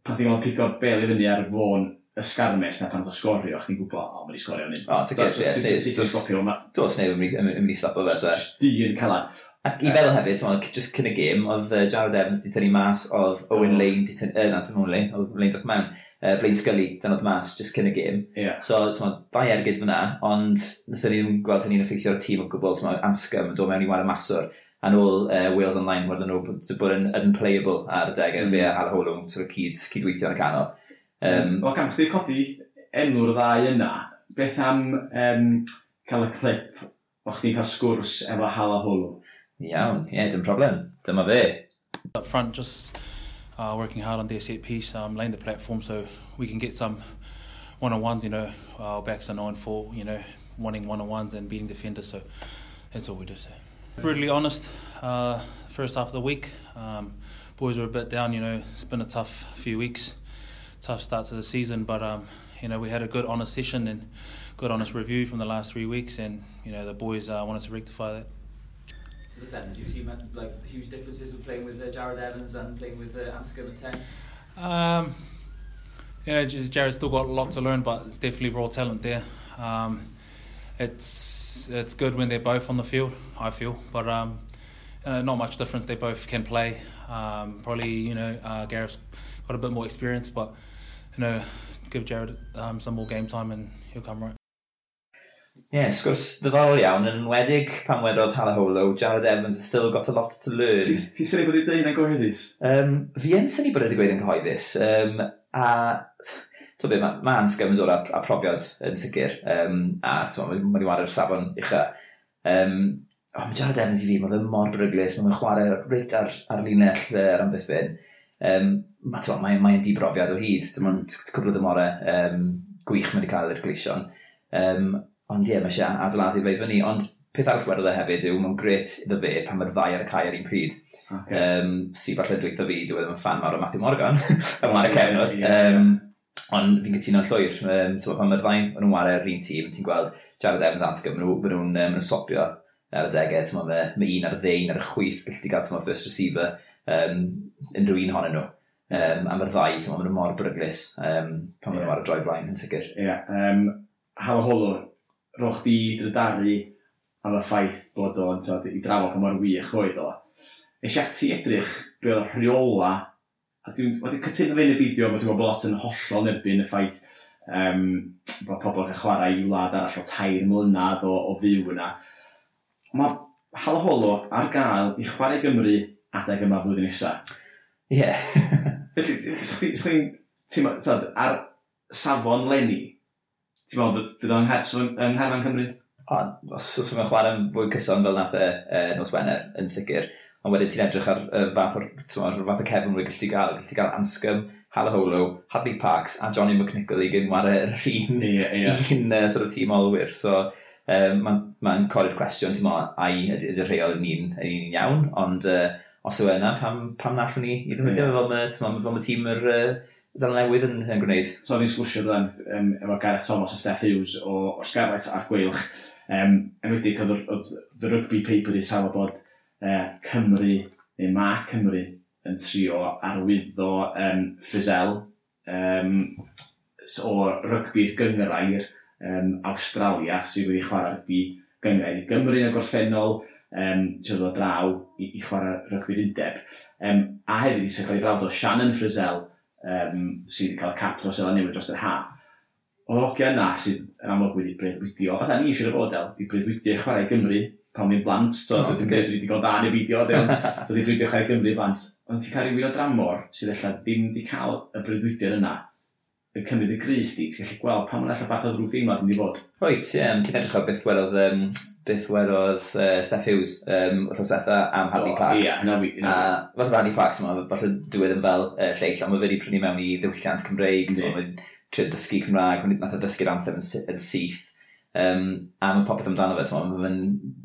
pan ddim ond pigo bel i fyny ar fôn ysgarmes na pan oedd o sgorio, chdi'n gwybod, o, mae'n i sgorio ni. O, ti'n gwybod, ie, sut ti'n stopio? Dos neb yn mynd i stopio fe, se. Di yn calan. Ac i feddwl hefyd, ti'n just cyn y gêm, oedd uh, Jared Evans di tynnu mas, oedd Owen Lane di tynnu, na, dim Owen Lane, oedd Lane dod mewn, uh, Blaine Scully, dyn oedd mas, just cyn y gêm. Yeah. So, ti'n ddau ergyd fyna, ond nethon ni'n gweld hynny'n effeithio'r tîm o gwbl, ti'n meddwl, Anscom yn dod mewn i war y maswr, a nôl uh, Wales Online, wedyn nhw wedi bod yn unplayable ar y degau, mm. fe a Hal Holwm, sort of cyd, cydweithio yn y canol. Um, Wel, gan chdi codi enw'r ddau yna, beth am um, cael y clip o chdi'n cael sgwrs efo hal a Holwm? Iawn, ie, dim problem. Dyma fe. Up front, just uh, working hard on the set piece, um, laying the platform so we can get some one-on-ones, you know, our backs are known for, you know, wanting one-on-ones and beating defenders, so that's all we do. So. Brutally honest, uh, first half of the week, um, boys were a bit down, you know, it's been a tough few weeks, tough start to the season, but, um, you know, we had a good honest session and good honest review from the last three weeks, and, you know, the boys uh, wanted to rectify that. I said, do you see like huge differences with playing with uh, Jared Evans and playing with uh, Anscombe and Ten? Um, yeah, Jared's still got a lot to learn, but it's definitely raw talent there. Um, it's it's good when they're both on the field. I feel, but um, you know, not much difference. They both can play. Um, probably, you know, uh, Gareth's got a bit more experience, but you know, give Jared um, some more game time and he'll come right. Ie, yeah, sgwrs ddiddorol iawn, yn wedig pan wedodd Hala Holo, Jared Evans has still got a lot to learn. Ti'n syni bod i dweud yn gyhoeddus? Um, fi yn syni bod wedi gweud yn gyhoeddus. Um, a, to be, mae ma sgymryd â profiad yn sicr. Um, a, mae'n ma mae'n wario safon ucha. Um, oh, mae Jared Evans i fi, mae fe mor bryglis, mae'n chwarae reit ar, ar linell uh, ar amddiffyn. Um, mae'n mae, mae dibrofiad o hyd, ti'n cwbl o dymorau um, gwych mae wedi cael i'r gleision. Um, Ond ie, yeah, mae eisiau adeiladu fe i fyny. Ond peth arall wedodd e hefyd yw, mae'n gret iddo fe pan mae'r ddau ar y cae ar un pryd. Okay. Um, si falle dweithio fi, dwi e ddim yn fan mawr o Matthew Morgan, yn wario cefnod. Um, ond fi'n cytuno'n llwyr. Um, so, pan mae'r ddau yn wario ar un tîm, ti'n gweld Jared Evans Anscombe, maen nhw'n nhw, um, swopio ar y degau, Mae ma un ar y ddeun ar y chwyth, gallu ti gael, tyma, first receiver, um, unrhyw un honyn nhw. Um, a mae'r ddau, ti'n maen nhw mor bryglis um, pan maen nhw yeah. ar y droi blaen, yn sicr. Ie, yeah. um, Hal Holo, roch di drydaru am y ffaith bod o'n tyd i drafod pa mor wych oedd o. Eisiau i ati edrych be oedd rheola, a dwi'n wedi cytuno fe'n y beidio, mae dwi'n bod lot yn hollol nerbyn y ffaith um, bod pobl yn chwarae i wlad arall o tair mlynedd o, o fyw yna. Mae hal holo ar gael i chwarae Gymru adeg yma flwyddyn nesaf. Ie. Yeah. Felly, ti'n ar safon lenni, ti'n meddwl, bydd o'n het yn, yn Cymru? O, os oes yn chwarae yn fwy cyson fel nath e, e nos Wener, yn sicr. Ond wedyn ti'n edrych ar y fath o'r, fath o cefn rwy'n gallu gael. Gallu gael Anscom, Halaholo, Hadley Parks a Johnny McNichol i gynwarau e- yr un, yeah, yeah. un e, uh, sort of tîm olwyr. So, e, um, mae'n ma codi'r cwestiwn, ti'n meddwl, ai ydy'r rheol yn un, yn un iawn, ond uh, os yw yna, pam, pam nallwn ni i ddefnyddio yeah. fel mae tîm yr... Uh, Zal newydd yn yn gwneud. So ni'n sgwrsio ddan um, efo Gareth Thomas a Steph Hughes o, o Scarlett a'r Gweilch. Um, yn wedi cael y rugby paper i safo bod uh, Cymru, neu ma Cymru, yn trio arwyddo um, Frizel um, o rygbi'r gyngrair um, Australia sydd wedi chwarae rygbi gyngrair i Gymru yn y gorffennol um, sydd o draw i, i chwarae rygbi'r undeb. Um, a hefyd i sy'n cael ei frawd o Shannon Frizel um, sydd wedi cael cap dros efo'n newid dros yr ha. O'r ogia yna sydd yn amlwg wedi breuddwydio, fatha ni eisiau bod el, di breuddwydio chwarae Gymru pan mi'n blant, so no, ti'n gwneud wedi gwneud dan neu fideo, so wedi breuddwydio chwarae Gymru blant. Ond ti'n cael rhywun o dramor sydd efallai ddim wedi cael y breuddwydio yna, yn cymryd y gris di, ti'n gallu gweld pan mae'n allan bach o ddrwg deimlad yn di fod. Oes, ie, yeah, ti'n edrych o beth wedodd um, beth wedodd uh, Steph Hughes um, wrth oswetha am Hadley Parks. Ie, na fi. Fath o Hadley Parks yma, falle diwedd yn fel uh, lleill, ond mae wedi prynu mewn i ddiwylliant Cymreig, so mae'n trio dysgu Cymraeg, mae'n nath o dysgu'r anthem yn, yn syth. Um, a mae popeth amdano fe, mae'n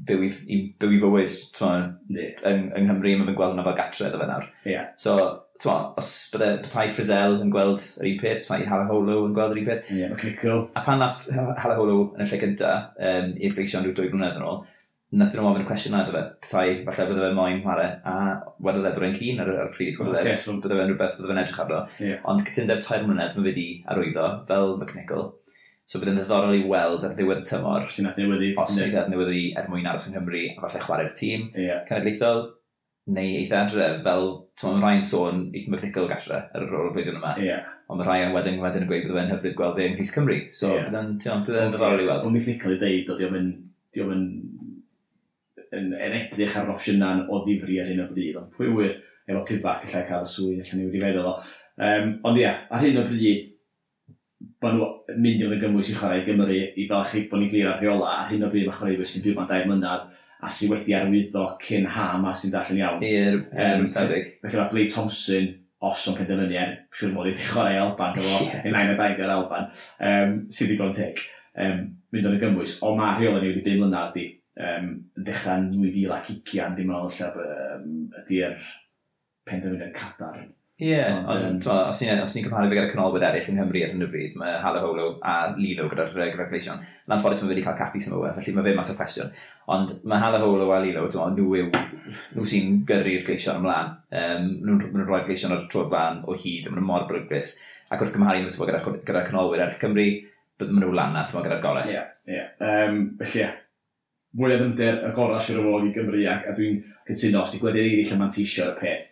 byw i, byw i fywyd yn, yng Nghymru, mae'n gweld hwnna fel gatre iddo fe nawr. Yeah. So, twa, os bydde petai Frizzell yn gweld yr un peth, petai Halaholo yn gweld yr un peth. Yeah, okay, cool. A pan nath Halaholo yn y lle cynta um, i'r gleision rhyw dwy blynedd yn ôl, nath nhw ofyn y cwestiwn na iddo fe, petai falle bydde fe moyn chwarae, a wedyn dde bod e'n cyn ar, ar y pryd, wedyn e okay, so... bydde fe'n rhywbeth bydde fe'n edrych arno. Yeah. Ond cytundeb tair mlynedd mae wedi arwyddo fel McNichol. So bydd yn ddiddorol i weld ar ddiwedd y tymor. Os ti'n adnewyddu. Os ti'n adnewyddu er mwyn aros yng Nghymru a falle chwarae'r tîm yeah. cenedlaethol neu eitha adre, fel, ti'n meddwl, rhai'n sôn eitha mygrigol gallre ar y rôl o'r flwyddyn yma. Yeah. Ond mae rhai wedyn wedyn yn gweud bod fe'n hyfryd gweld fe yng Nghys Cymru. So, yeah. bydde'n, ti'n meddwl, bydde'n fyddorol i weld. Ond mi'n cael ei ddeud, oedd diolch yn, yn, yn, edrych ar opsiynau o ddifri ar hyn o bryd. Ond pwy wir, efo cyfac, allai cael y swydd, allan ni wedi feddwl o. Um, ond ia, ar hyn o bryd, maen nhw mynd i fod yn gymwys i chwarae Gymru i fel chi bod ni'n glir ar rheola, ar hyn o bryd mae chwarae sy'n byw ma'n dair mlynedd, a sy'n wedi arwyddo cyn ham a sy'n darllen iawn. I'r um, tebyg. Felly mae Blake Thompson, os o'n penderfynu er, siwr mod i ddechrau chwarae Alban, efo, yn ein o daigar Alban, um, sydd wedi bod yn teg, um, mynd o'n y gymwys. O mae rheola ni wedi 5 mlynedd di, um, dechrau'n 2000 ac ugian, dim ond lle ydy'r penderfyniad cadar Ie, yeah, ond os ni'n cymharu fe gyda canolwyr eraill yng Nghymru ar hyn o bryd, mae Halaholo a Lilo gyda'r gyfagleision. Yn anffodus mae wedi cael capi sy'n e, felly mae fe mas o cwestiwn. Ond mae Halaholo a Lilo, nhw, yw, nhw sy'n gyrru'r gleision ymlaen. Um, nhw'n nhw rhoi'r gleision ar y trwy'r fan o hyd, a maen nhw mor bryglus. Ac wrth gymharu nhw gyda, gyda canolwyr eraill Cymru, bydd maen nhw lan na, ti'n gyda'r gorau. Ie, yeah, ie. Yeah. Um, felly, yeah mwy o ddynder y gorau sy'n rhywbeth i Gymru ac a dwi'n cytuno os ti gwledydd eraill yma'n tisio y peth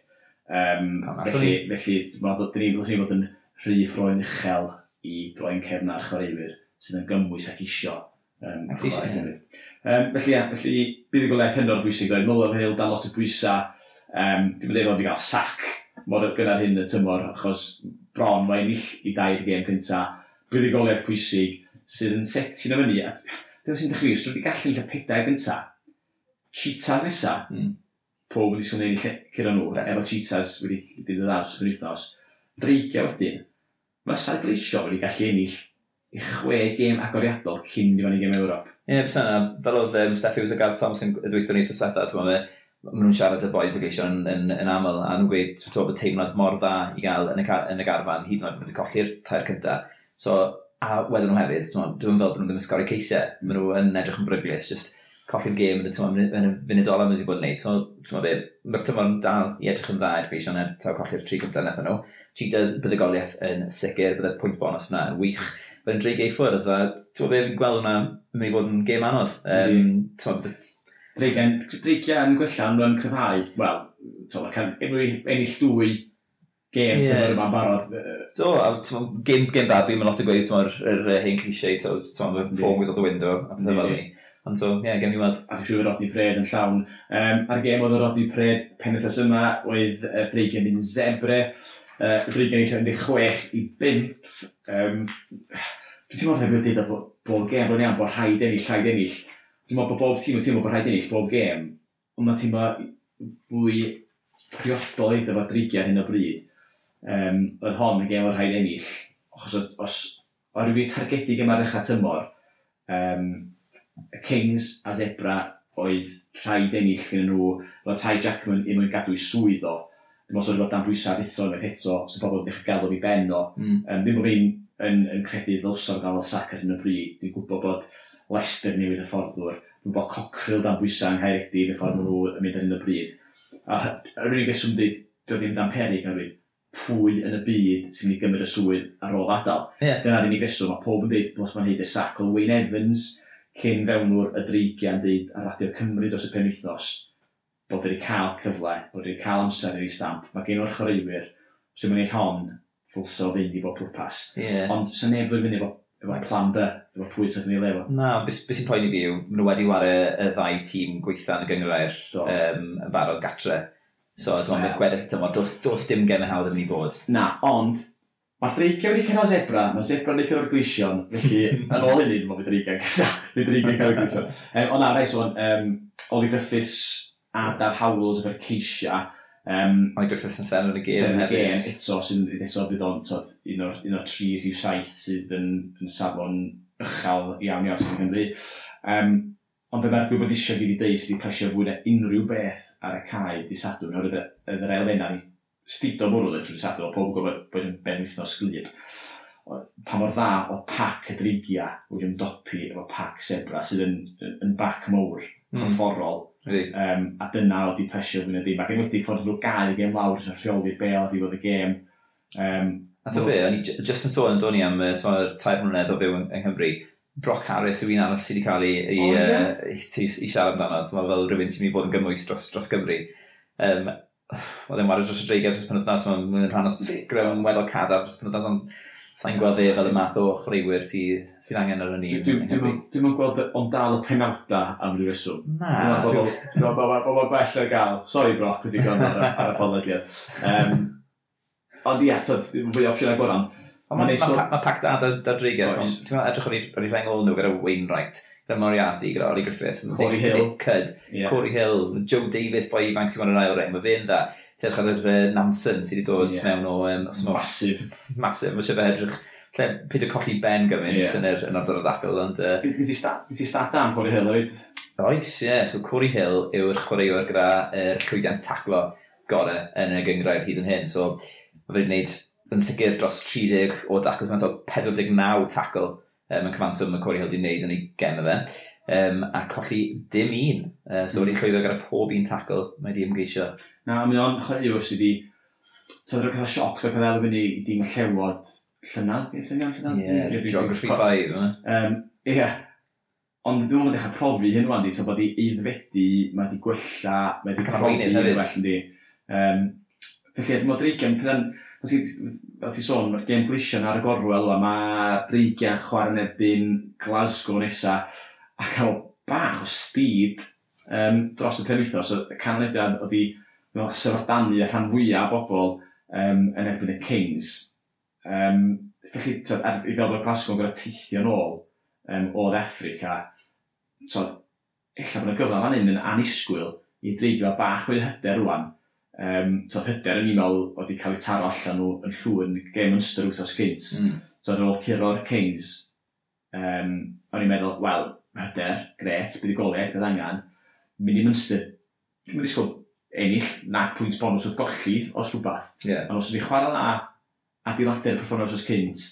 Um, felly, felly, mae'n dod ni wedi bod yn rhy ffroen uchel i droi'n cefn ar chwaraewyr sydd yn gymwys ac isio um, chwarae hefyd. Um, felly, ia, felly, bydd y golaeth hyn bwysig oedd. Mwyl hynny dan lot o bwysau. Um, dwi'n meddwl bod i gael sac mor gynnar hyn y tymor, achos bron mae ill i dair gêm cynta. Bydd y golaeth pwysig sydd yn setio'n y fyny. Dwi'n e sy'n dechrau, os dwi'n gallu lle pedair gyntaf, cheetah nesaf, mm pob wedi swnio'n ei cyrra nhw, efo cheetahs wedi ddydd ar yn wythnos. Dreigia wedyn, mae Sargleisio wedi gallu ennill i chwe gêm agoriadol cyn i fan i gêm Ewrop. Ie, yeah, bys yna, fel oedd um, Steffi was a Garth Thompson y ni eitha swetha, ti'n meddwl, maen nhw'n siarad y boys y geisio yn, yn, yn aml, a nhw'n gweud, ti'n meddwl, teimlad mor dda i gael yn y, yn y garfan, hyd yn oed wedi colli'r tair cyntaf. So, a wedyn nhw hefyd, ti'n dwi'n fel bod nhw ddim yn sgori ceisiau, maen nhw yn edrych yn bryglis, just colli'r gêm yn y tymor yn y funud ola mae'n wedi bod yn neud. So, ti'n be, mae'r tymor yn dal i edrych yn dda i'r bys, ond taw colli'r tri gyntaf nethon nhw. Cheetahs, bydd y goliaeth yn sicr, bydd y pwynt bonus hwnna yn wych. Bydd yn dreig ei ffwrdd, a ti'n be, fi'n gweld hwnna yn mynd i fod yn gêm anodd. Um, Dreigiau'n dreigia gwella ond rwy'n cryfhau, wel, ti'n be, ennill dwy gêm yeah. tymor yma'n barod. So, a, gêm, gêm dda, byd mae'n lot o gweud, ti'n yr hen cliché, ti'n form was out the window, a pethau fel ni. Ond so, ie, yeah, gen i weld. Ac yn siŵr Rodney Pred yn llawn. Um, ar gêm oedd y Rodney Pred penethas yma, oedd uh, dreigen yn zebre, uh, dreigen yn 16 i 5. Um, Dwi'n teimlo fe bod dweud bod bob gêm, bod iawn bod rhaid ennill, rhaid ennill. Dwi'n meddwl bod bob tîm yn teimlo bod rhaid ennill bob gêm. ond mae'n teimlo fwy priodol i dyfa dreigen hyn o bryd. Um, oedd hon yn gêm o'r rhaid ennill, achos os o'r rhywbeth targedig yma ddechrau tymor, um, y Kings a Zebra oedd rhaid ennill gen nhw, roedd rhai Jackman i mwyn gadw i swydd o. Dwi'n meddwl bod dan bwysau rithro yn eto, sy'n pobl ddech galw fi ben o. Mm. Um, ddim bod fi'n yn, yn credu ddylsor gael o sac ar hyn o bryd. Dwi'n gwybod bod Leicester newid y fforddwr. Dwi'n bod Cocrill dan bwysau yng Nghaeredi y ffordd mm. nhw yn mynd ar hyn o bryd. A yr unig beth sy'n dweud, dwi'n ddim dan perig na fi pwy yn y byd sy'n mynd i gymryd y swydd ar ôl adael. Yeah. Dyna'r unig reswm, mae pob yn dweud, bod mae'n heidau sac o Wayne Evans, cyn fewnwr y dreigiau'n dweud ar Radio Cymru dros y penwythnos bod wedi cael cyfle, bod wedi cael amser i'r stamp. Mae gen o'r chwaraewyr, os yw'n gwneud hon, ddylsa fynd i bod pwrpas. Yeah. Ond sy'n neb wedi fynd efo, efo plan B, efo pwy sy'n ei lewa. Na, beth be sy'n poen i fi yw, maen nhw wedi wario y ddau tîm gweithan y gyngrair um, yn barod gatre. So, ti'n gwybod, gweddill tymor, dos, dos dim gen y hawdd yn mynd i fod. Na, ond Mae'r dreigiau wedi cyrraedd zebra, mae zebra wedi cyrraedd gleision, felly yn ôl i ni, mae'n dreigiau cyrraedd gleision. Um, o na, rai sôn, um, Oli Griffiths a Dar Howells efo'r ceisia. Um, Oli Griffiths yn sen yn y gêm. Sen yn y gêm, eto, sy'n eto bydd o'n un o'r, un o'r tri rhyw saith sydd yn, yn safon uchel iawn iawn sy'n Cymru. Um, ond be mae'r gwybod eisiau fi wedi deud sydd wedi presio fwy na unrhyw beth ar y cae di sadwn, o'r ydy'r elfennau stido bwrw dde trwy'n sadw, pob gwybod bod yn ben wythnos glyd. Pa mor dda o pac y drigia wedi ymdopi efo pac sebra sydd yn, yn, yn bac mowr, hmm. corfforol. Mm. Really? Um, a dyna oedd i pressure fwy na dim. Ac enwedig ffordd drwy gael y gêm lawr sy'n rheoli be oedd i fod y gêm. Um, a ta be, o'n i just yn sôn yn dod ni am tair mlynedd o fyw yng, yng Nghymru. Brock Harris yw un arall sydd wedi cael ei, i, oh, yeah. i, i, i siarad amdano. Mae fel rhywun sy'n mynd i fod yn gymwys dros, dros Gymru. Um, oedd e'n wario dros y dreigau dros penwthnos, mae'n rhan o sgrym weddol cadar dros penwthnos, ond sa'n gweld e fel y math o chreiwyr sydd sy, angen ar y ni. Dwi'n yn gweld ond dal y penawda am ryw reswm. Na. Dwi'n bobl bell ar gael. Sorry Brock, cos i gwrdd ar y podlediad. Um, ond ia, tyd, dwi'n fwy opsiwn agor am. Mae ma, ma, ma, ma pact ad a dadrigau, ti'n edrych o'r i rengol nhw gyda Wainwright fel Moriarty gyda Oli Griffiths. Corey Hill. Cyd. Yeah. Corey Hill. Joe Davis, boi ifanc sy'n fan yn ail ring. Mae fe'n dda. edrych ar yr uh, Nansen sydd wedi dod yeah. mewn o... Um, Masif. Masif. Mae eisiau fe edrych lle peidio colli ben gymaint yeah. yn yr yn ardal o ddacl. Ond... Uh, Nes ti stat am Corey Hill oed? Oes, ie. Yeah. So Corey Hill yw'r chwaraewr gyda yr llwyddiant taclo gorau yn y gyngrair hyd yn hyn. So, mae wedi gwneud yn sicr dros 30 o dacl, mae'n so 49 tacl um, yn cyfanswm mae Corey Hill wedi wneud yn ei gem fe. Um, a colli dim un. Uh, so mm. wedi hmm. llwyddo gyda pob un tackle, mae wedi ymgeisio. Na, mae o'n chyrio sydd wedi... So dwi'n cael sioc, dwi'n cael elfen i dim llewod llynad. Ie, Geography 5. Um, Ie, ond dwi'n meddwl dechrau profi hyn rwan di, so bod i eiddfedu, mae wedi gwella, mae wedi profi hyn well yn. Um, felly, dwi'n meddwl dreigion, fel ti sôn, mae'r gêm gleision ar y gorwel a mae dreigiau chwarae yn erbyn Glasgow nesa a cael bach o stid um, dros y penwythnos. Y canlyniad oedd i no, sefydanu y rhan fwyaf o bobl um, yn erbyn y Kings. Um, felly, tyd, er, i fel bod Glasgow yn gyda teithio yn ôl um, o'r Africa, so, illa bod y gyfle fan hyn yn anisgwyl i dreigio bach o'i hyder rwan um, so hyder yn e-mail wedi cael ei taro allan nhw yn llwn gêm yn styr wythnos gynt. Mm. So ar ôl curo'r Kings, um, o'n i'n meddwl, wel, hyder, gret, bydd y goliaeth bydd angen, mynd i Munster. Dwi'n mynd i sgwyl ennill na pwynt bonus oedd golli os rhywbeth. Yeah. Ond os o'n i chwarae na adeiladu'r performance os cynt,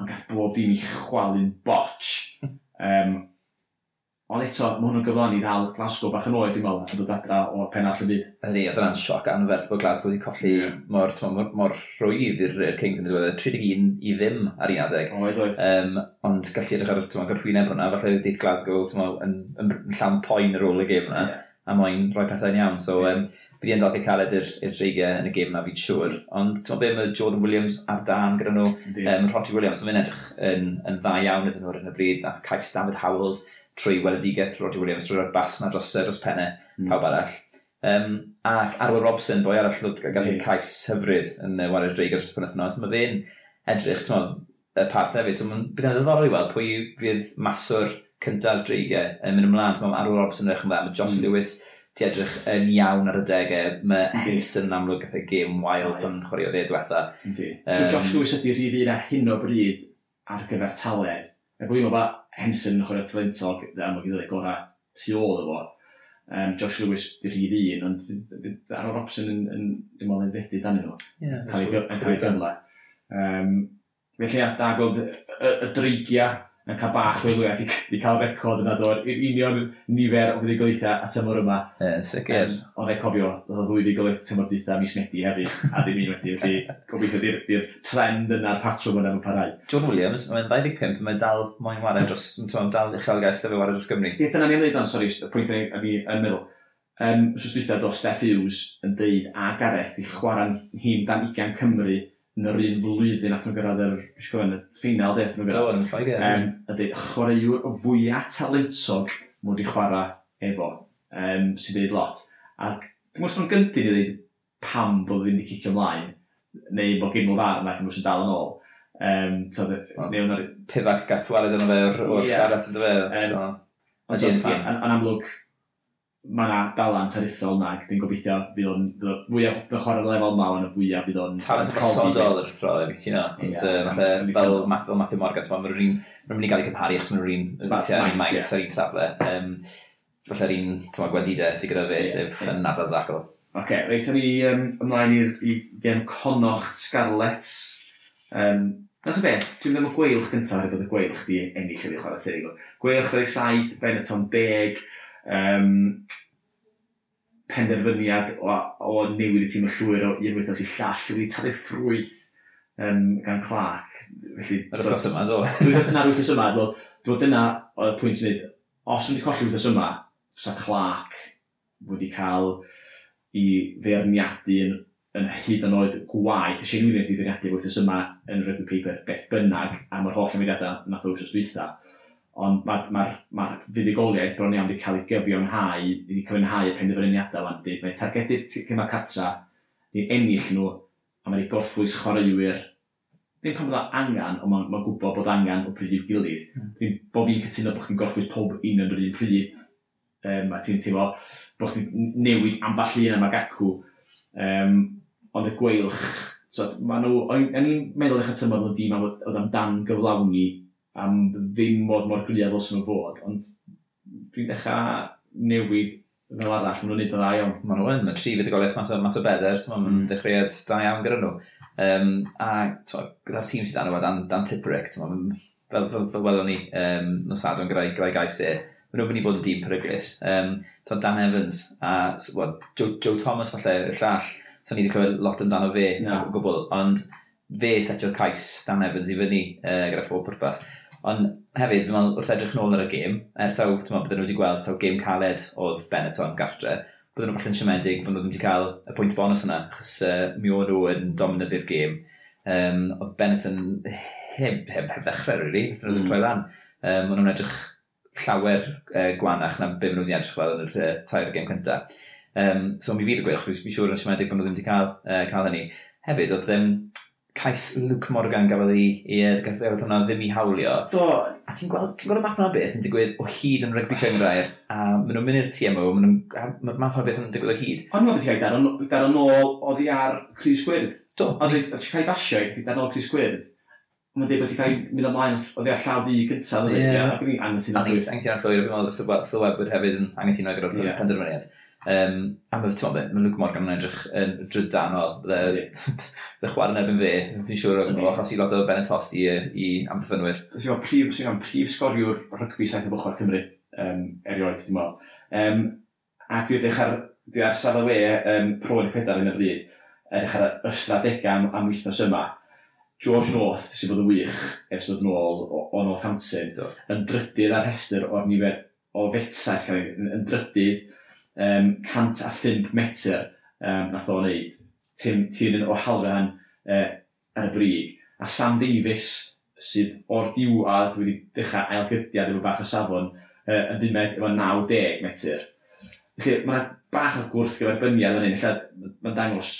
ond gath bob dim i chwalu'n botch. Um, Ond eto, mae hwnnw'n gyfle i ddal Glasgow bach yn oed, dwi'n meddwl, yn dod adra o o'r pennall y byd. Ydy, oedd yna'n sioc anferth bod Glasgow wedi colli yeah. mor, mor, mor rwydd i'r Kings yn ddiwedd, 31 i ddim ar un adeg. Oed, oed. Um, ond gallu edrych ar y gyfrwyneb hwnna, falle dydd Glasgow tyma, yn, yn, yn llawn poen ar ôl y gêm yna, yeah. a moyn rhoi pethau'n iawn. So, um, bydd i'n dod i caled i'r dreigiau yn y gêm yna fi'n siŵr. Ond ti'n meddwl be, mae Jordan Williams ar dan gyda nhw, um, Rodri Williams, mae'n edrych yn, yn dda iawn iddyn nhw ar hyn o bryd, a Cais David Howells, trwy weledigaeth Roger Williams, trwy'r bas na dros, dros penne, mm. pawb arall. Um, ac Arwyl Robson, boi arall, gael ei hmm. cais hyfryd yn uh, Warrior Drake dros penwthnos. Mae fe'n edrych, ti'n meddwl, y part hefyd. So, mae'n bydd yn ddiddorol i weld pwy fydd maswr cyntaf dreigau yn mynd ymlaen. Mae Arwyl Robson yn edrych yn dda, mae Josh mm. Lewis ti edrych yn iawn ar y degau. Mae Henson yn amlwg gyda gêm wild yn chwarae o dde diwetha. Um, so Josh Lewis ydy'r rhif un ar hyn o bryd ar gyfer talent. Efo i'n meddwl, Henson yn chwarae talentog am y gyda'i gorau tu ôl efo. Um, Josh Lewis di rhydd un, ond ar o'r opsiwn yn, yn, yn, yn fedru dan nhw. yn cael ei gyfle. Um, felly, da gweld y, y, y dreigiau yn cael bach o'i gwirionedd, ti'n cael record yna dod, union nifer o fuddugoliaethau a tymor yma. Ie, yeah, sicr. Um, ond e'n cofio, oedd o ddwy fuddugoliaeth tymor ditha mis Medi hefyd, a ddim un wedi, felly gobeithio di'r di trend yna'r patrwm yna mewn parhau. John Williams, mae'n 25, mae'n dal moyn wario dros, mae'n dal uchel gais efo wario dros Gymru. Ie, dyna ni'n dweud o'n, sori, y pwynt yn meddwl. Um, Sws dwi'n dweud o Steph Hughes yn dweud a Gareth i chwarae'n hun dan 20 Cymru yn yr un flwyddyn nath nhw gyrraedd yr, nes gofyn, y ffinal de, nath nhw'n gyrraedd. Dylan, ffaid ie. A dweud, chwaraewr o fwyaf talentog mwyn wedi chwarae efo, um, sy'n dweud lot. A dwi'n mwyn sy'n gyntyn i dweud pam bod ddim wedi cicio ymlaen, neu bod gen nhw'n ddarn ac yn mwyn sy'n dal yn ôl. Um, so, well, neu wna'r... Pifach gath wared yna fe o'r yeah. sgarat yn dyfe. Um, so, Ond yn amlwg, mae yna dalant arithol na, dwi'n gobeithio fydd o'n fwyaf o chwarae lefel yma yn y fwyaf fydd o'n... Talent ysodol yr ffrol, efi ti'n o. Fel Matthew Morgan, mae'n mynd i gael ei cymharu achos mae'n rhywun, rhan maint ar un safle. Felly'r un gwedidau sy'n gyda fe, sef yn nadal ddacol. Oce, reit, ni ymlaen i'r gen conoch Scarlets. Nas o beth, dwi'n ddim yn gweilch gyntaf ar y bod y gweilch di ennill yn ei chwarae Seigl. Gweilch 37, Benetton 10, um, penderfyniad o, o newid y tîm y llwyr o un wythnos i llall wedi talu ffrwyth um, gan Clark. Felly, Ar y wythnos yma, do? Na'r wythnos yma, wel, dwi'n dyna oedd y pwynt sy'n wneud, os wedi colli wythnos yma, sa Clark wedi cael i feirniadu yn, yn hyd yn oed gwaith, y Shane Williams i feirniadu wythnos yma yn rygbi paper beth bynnag am yr holl ymwneud nath o wythnos dwytha ond mae'r ma, ma, ma fuddugoliaeth bron iawn wedi cael ei gyfiawnhau, wedi cyfiawnhau y penderfyniadau fan di. Mae targedu'r cyma cartra, ni'n ennill nhw, a mae'n ei gorffwys chwaraewyr, ddim pan bod angen, ond mae'n ma gwybod bod angen o pryd i'w gilydd. Mm. Ddim bod fi'n cytuno bod chi'n gorffwys pob un yn yr un pryd, um, a ti'n teimlo bod chi'n newid amball un am ag acw, um, ond y gweilch, so, maen nhw, o'n i'n meddwl eich atymod nhw di, maen nhw amdan gyflawni am ddim mod mor gryf os nhw fod, ond dwi'n dechrau newid fel arall, maen nhw'n neud yn dda iawn. Maen nhw'n, yn, mae tri fydd y goliaeth mas o, mas o beder, so maen nhw'n mm. ddechreuad da iawn gyda nhw. Um, a gyda'r tîm sydd arno dan, dan Tipperick, fel, fel, fel fel welon ni um, nos adon gyda'i gyda gais e, maen nhw'n mynd i bod yn dîm peryglis. Um, Dan Evans a well, Joe, Joe Thomas falle, y llall, so ni wedi clywed lot amdano fe, no. o gwbl, ond fe setio'r cais Dan Evans i fyny uh, gyda phob pwrpas. Ond hefyd, fi'n meddwl, wrth edrych nôl ar y gêm, eh, er taw, ti'n meddwl, bydden nhw wedi gweld taw gêm caled oedd Benetton gartre, bydden nhw falle'n siomedig bod nhw wedi cael y pwynt bonus yna, achos uh, mi o'n nhw yn dominant i'r gêm. Um, oedd Benetton heb, heb, heb ddechrau, really, wrth nhw ddim hmm. troi lan. Um, o'n nhw'n edrych llawer eh, uh, gwanach na beth nhw wedi edrych fel yn yr uh, tair gêm cyntaf. Um, so mi fydd y gweilch, mi siŵr yn siomedig bod nhw ddim wedi cael, uh, cael hynny. Hefyd, oedd ddim cais Luke Morgan gafodd i i'r gathod hwnna ddim i hawlio. Do. A ti'n gweld, ti'n gweld y math na beth yn digwydd o hyd yn rygbi cyngrair, a maen nhw'n mynd i'r TMO, maen nhw'n math na beth yn digwydd o hyd. Ond nhw'n ti dar o nôl oddi ar Cris Gwyrdd. Do. Oedd ti'n cael ei basio i dar nôl Cris Gwyrdd. Mae'n dweud bod ti'n cael mynd ymlaen oddi ar llaw di gyntaf. Ie. Ac yn angen ti'n llwyr, fi'n meddwl, sylwebwyr hefyd yn angytuno gyda'r penderfyniad. Um, a mae ti'n meddwl, mae Luke Morgan yn edrych yn drydanol, bydde chwarae yn erbyn fe, fi'n siŵr o'n nhw, achos i lot o Bennett Tosti i, i amddiffynwyr. Ti'n meddwl, prif, ti'n meddwl, prif sgoriwr rygbi saith o bychwar Cymru, um, erioed, ti'n meddwl. Um, ac dwi'n edrych ar, dwi ar safle we, um, pro yn y pedar yn y bryd, edrych ar ystradega am, am wythnos yma. George North, sy'n bod yn wych ers dod nôl o Northampton, yn drydydd ar rhestr o'r nifer o fetsaeth, yn drydydd um, 105 metr um, nath o'n neud. Tim Tiernan o Halfran uh, ar y brig. A Sam Davis, sydd o'r diwad wedi dechrau ailgydiad efo bach o safon, uh, yn bumed efo 90 metr. Felly, mae yna bach o gwrth gyferbyniad fan hyn. Felly, mae'n dangos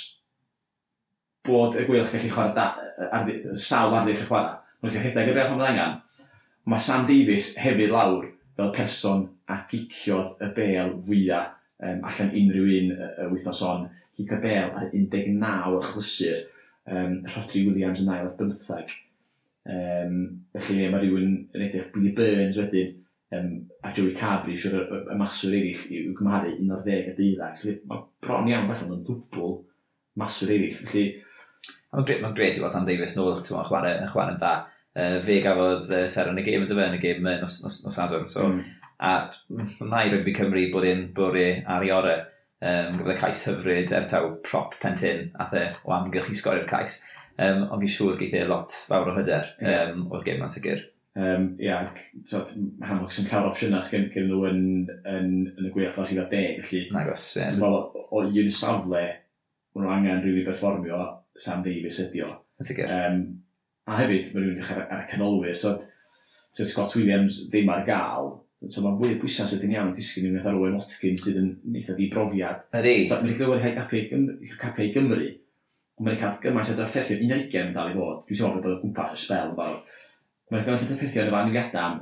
bod y gwylch gallu chwarae da, ar, sawl arddull y chwarae. Mae'n gallu rhedeg yr mae'n angen. Mae Sam Davies hefyd lawr fel person a giciodd y bel fwyaf um, allan unrhyw un y, y wythnos on, hi cabel ar 19 achlysur, um, Rodri Williams yn ail ar 15. Um, felly mae rhywun yn edrych Billy Burns wedyn, um, a Joey Cabri, siwr y, y, y maswr eraill i'w gymharu 11 a 12. Felly mae bron iawn felly yn dwbl maswr eraill. Felly, Mae'n gret, mae'n gret i weld Sam Davies nôl, ti'n chwarae, chwarae'n dda. Uh, fe gafodd uh, ser yn y gêm, e yn y gêm uh, nos, nos, nos adwn. So, mm. A mae i rygbi Cymru bod e'n bore ar ei orau. Um, gyda cais hyfryd, er taw prop pentyn, a the o amgylch i sgorio'r cais. Um, ond fi'n siŵr geith e lot fawr o hyder yeah. um, o'r gêm na sicr. Um, ia, so, hamlwg sy'n llawer opsiynau sgen gen nhw yn, yn, yn y gweithio ar rhywbeth deg, felly... Nagos, ie. Yeah. O o un safle, maen nhw angen rhywun really berfformio, Sam Davies ydi o. Sicr. Um, a hefyd, mae rhywun dechrau ar y canolwyr, so, so Scott Williams ddim ar gael, So mae fwy o bwysau sydd yn iawn disgyn yn fatha Owen Watkins sydd yn eitha di brofiad. Ydy. So, mae'n cael ei capu i Gymru, ond mae'n cael gymaint o drafferthio un yn dal i fod. Dwi'n siŵr bod y gwmpas y spel. yn fawr. Mae'n cael ei drafferthio yn y fan i gadam,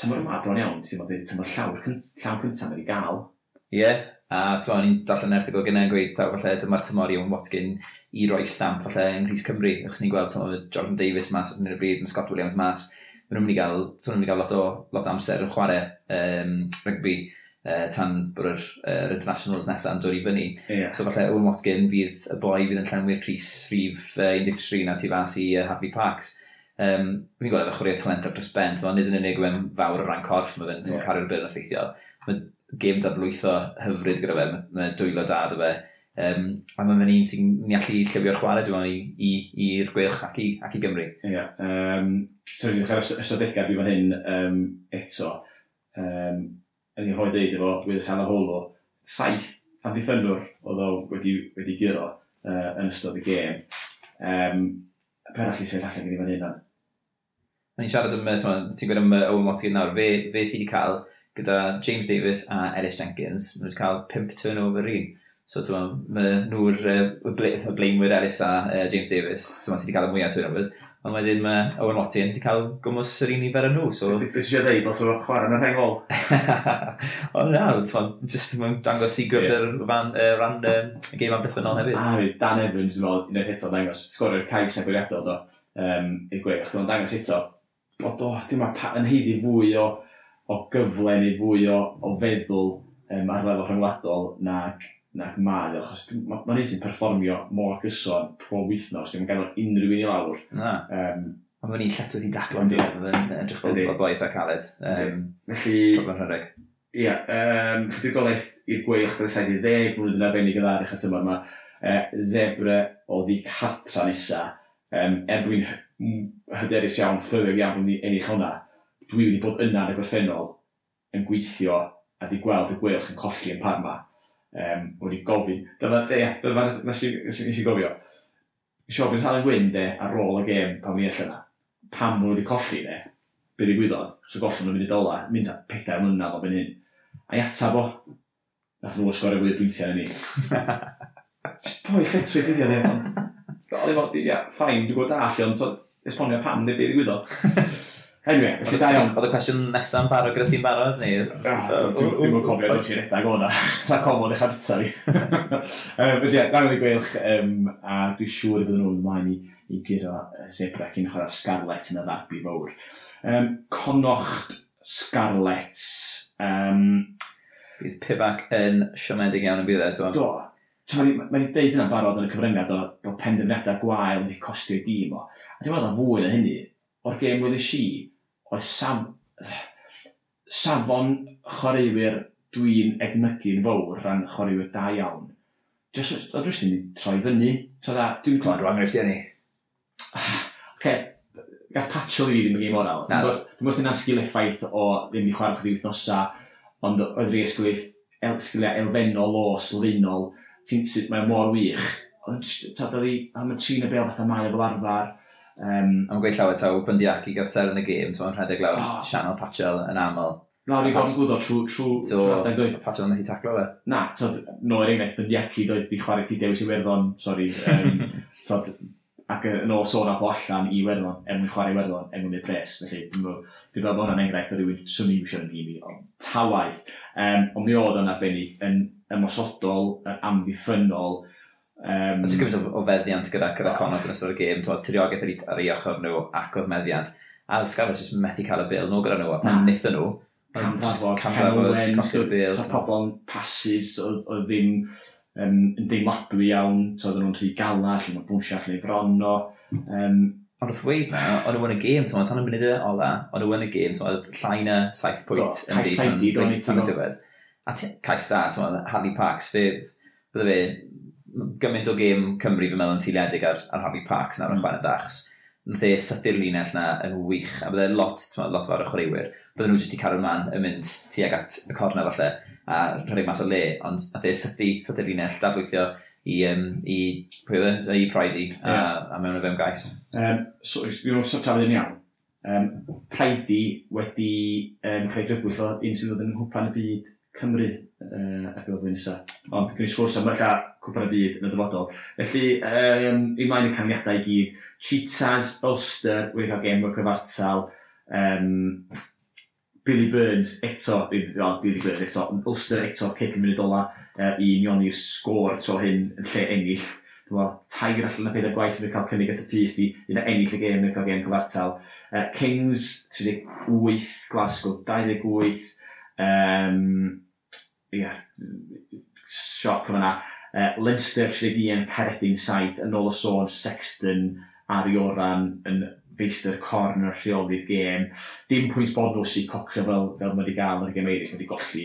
tymor yma bron iawn, ti'n meddwl, tymor llawr llawn cyntaf wedi gael. Ie, a ti'n ni'n darllen erthigol gyda yn gweud, taw, falle dyma'r tymor i Owen Watkin i roi stamp, falle, yng Nghys Cymru, achos ni'n gweld, ti'n Jordan Davis mas, yn y bryd, mae Scott Williams mas, maen nhw'n mynd i gael, so nhw'n mynd i gael lot o, lot o amser yn chwarae um, rygbi uh, tan bod yr, uh, internationals nesaf yn dod i fyny. Yeah. So falle Owen Watkin fydd y boi fydd yn llenwi'r Cris rhif uh, 13 a tu fas i uh, Harvey Parks. Um, fi'n gweld efo chwarae talent ar dros ben, so nid yn unig mae'n fawr o ran corff mae fe'n yeah. cario'r bil yn effeithiol. Mae gêm dadlwytho hyfryd gyda fe, mae dwylo da da fe. Um, a mae'n un sy'n ni allu llifio'r chwarae, dwi'n meddwl, i'r gwylch ac i, ac i Gymru. Ie. Yeah. Um, Dwi'n edrych ystadegau fi fan hyn um, eto. Um, yn i'n hoi ddeud efo, Willis Hanaholo, saith amddiffynwr oedd o wedi, wedi gyro uh, yn ystod y gêm. Um, per allu sefyll allan gyda fan hyn? Ni'n siarad am, ti'n gwybod am Owen Watkin nawr, fe, fe sydd wedi cael gyda James Davis a Ellis Jenkins, maen nhw wedi cael 5 turnover un. So ti'n mae nhw'r uh, blaenwyr Eris a uh, James Davis, ti'n mae sydd wedi cael y mwyaf turnovers. Ond wedyn mae Owen Watson wedi cael gwmwys yr un nifer yn nhw. So... Beth eisiau dweud, os o'n chwarae yn y rhengol? Ond na, ti'n just yn dangos i gyfder fan, uh, ran um, y game am dyffynol hefyd. A, Dan Evans, dwi'n meddwl, unwaith eto dangos, sgorio'r cais agwiriadol do, um, i'r gweud, achos dangos eto, bod o, dim yn heiddi fwy o, o gyfle neu fwy o, o feddwl um, ar lefel rhyngwladol nag nag mae, achos mae'n ma neud sy'n perfformio mor gyson pob wythnos, dwi'n gael unrhyw un i lawr. Na. Um, Ond mae'n un lletwyd i daclo yn dweud, mae'n edrych fel blaid a caled. Um, Felly... Trofyn hyrwg. Ia, um, dwi'n golaeth i'r gweil chda'r saith i ddeg mlynedd yn arbennig yn ddar eich atyma yma. Uh, e, zebra o ddi cartra nesa, um, er bod hyderus iawn, ffyrwyr iawn bod ni'n ennill hwnna, dwi wedi bod yna yn y gorffennol yn gweithio a di gweld y gweilch yn colli yn Parma um, wedi gofyn. Dyma deall, dyma nes i, nes i gofio. Nes i ofyn Halen Gwyn de ar ôl y gêm pan mi allan yna. Pam nhw wedi colli de, be ddigwyddodd, so gollon nhw'n mynd i dola, mynd at pedair mlynedd o ben hyn. A i atab o, nath nhw sgorio fwy o bwyntiau yn unig. Boi, lletwyth wedi oedd e. Oedd e fod, ia, ffain, dwi'n gwybod all, ond esbonio pam, neu be ddigwyddodd. Anyway, felly da iawn. Oedd y cwestiwn nesaf yn barod gyda ti'n barod, neu... Ah, dwi'n yn cofio bod ti'n redag o'na. Na comod eich arta i. Felly, da iawn i gweilch, um, a dwi'n siŵr i fod nhw'n ôl ymlaen i, i gyda Zebrec yn chwarae'r Scarlett yn y ddarbu fawr. Um, conocht Scarlett... Um, Bydd Pibac yn siomedig iawn yn bydd e, ti'n Do. Mae wedi deud hynna'n barod yn y cyfryngiad o bod penderfyniadau gwael wedi costio i dîm o. A dwi'n meddwl fwy na hynny, o'r gêm wedi si, oes saf, safon chwaraewyr dwi'n edmygu'n fawr rhan chwaraewyr da iawn. Just, o drws ni'n troi fyny. So da, dwi'n... Clod, rwan graif i ni. Oce, gath patio i ddim yn gym oral. Dwi'n gwybod sy'n sgil effaith o ddim i chwarae chdi wythnosa, ond oedd rhi sgiliau, el, sgiliau elfennol o sylfaenol, ti'n sut mae'n mor wych. Ond, ta, da hi am y trin y bel fatha mae o fel arfer, Um, am gweith llawer taw, Bundiaki gael ser yn y gêm, ti'n rhedeg lawr oh. Sianel Patchel yn aml. Na, ni'n gofyn gwybod trwy trwy trwy doedd. Patchel yn ei taclo fe. Na, tod, no er enghraifft, Bundiaki doedd di chwarae ti dewis i werddon, sori. Um, tod, ac yn o sôn ath o allan i werddon, er mwyn chwarae werddon, er mwyn i'r pres. Felly, dwi'n meddwl bod hwnna'n enghraifft o rywun swn swni eisiau yn gimi, ond tawaith. Um, ond mi oedd o'n arbennig yn ymosodol, amddiffynol, Um, Oes gymaint o, o feddiant gyda, gyda oh. Connaught yn ystod y gêm, tyriogaeth ar, ar ei ochr nhw ac oedd meddiant. A Scarlett jyst methu cael y bil nhw gyda nhw, a pan mm. nithyn nhw, camdrafod, camdrafod, pobl yn pasus, oedd ddim um, yn deimladwy iawn, so oedden nhw'n rhy gala, lle mae bwnsio, fron o. Um, Ond wrth weid na, o'n nhw yn y gêm, ti'n tan y munud ola, o'n nhw yn y gêm, oedd llain y saith pwynt yn di tan y diwedd. A cais da, ti'n Harry Parks, fe, bydde fe gymaint o gêm Cymru fi'n meddwl yn seiliedig ar, ar Happy Parks nawr yn mm. yn chwarae ddachs. Nath e sythu'r linell na yn wych, a bydde lot, ma, lot fawr o chwaraewyr, bydden nhw jyst i cario man yn mynd tuag at y corna falle, a rhoi mas o le, ond nath e sythu, sythu'r linell, dadlwythio i, um, i, pwy oedd e, i Pridey, a, yeah. a mewn o fewn gais. Um, so, yw'n sort yn iawn. Um, Pridey wedi um, cael ei grybwyll o un sydd oedd yn hwpan y byd Cymru uh, ac oedd nesaf. Ond gwneud sgwrs am ella cwpan y byd yn y dyfodol. Felly, um, i mlaen y caniadau i gyd, Cheetahs, Ulster, wedi cael gem o'r cyfartal, um, Billy Burns eto, well, Billy Burns eto, Ulster eto, cic yn mynd ola uh, i nioni'r sgôr tro hyn yn lle ennill. Dwi'n meddwl, tair allan na peth gwaith yn cael cynnig at y pys di, un ennill y gêm yn cael gêm cyfartal. Uh, Kings, 38, Glasgow, 28, um, ia, sioc fyna. Uh, Leinster 31, Caredin 7, yn ôl y sôn, Sexton, Arioran yn feistr corn ar rheoli'r gêm. Dim pwynt bod nhw sy'n cocio fel, fel mae wedi gael yn y gêm eraill, mae wedi golli.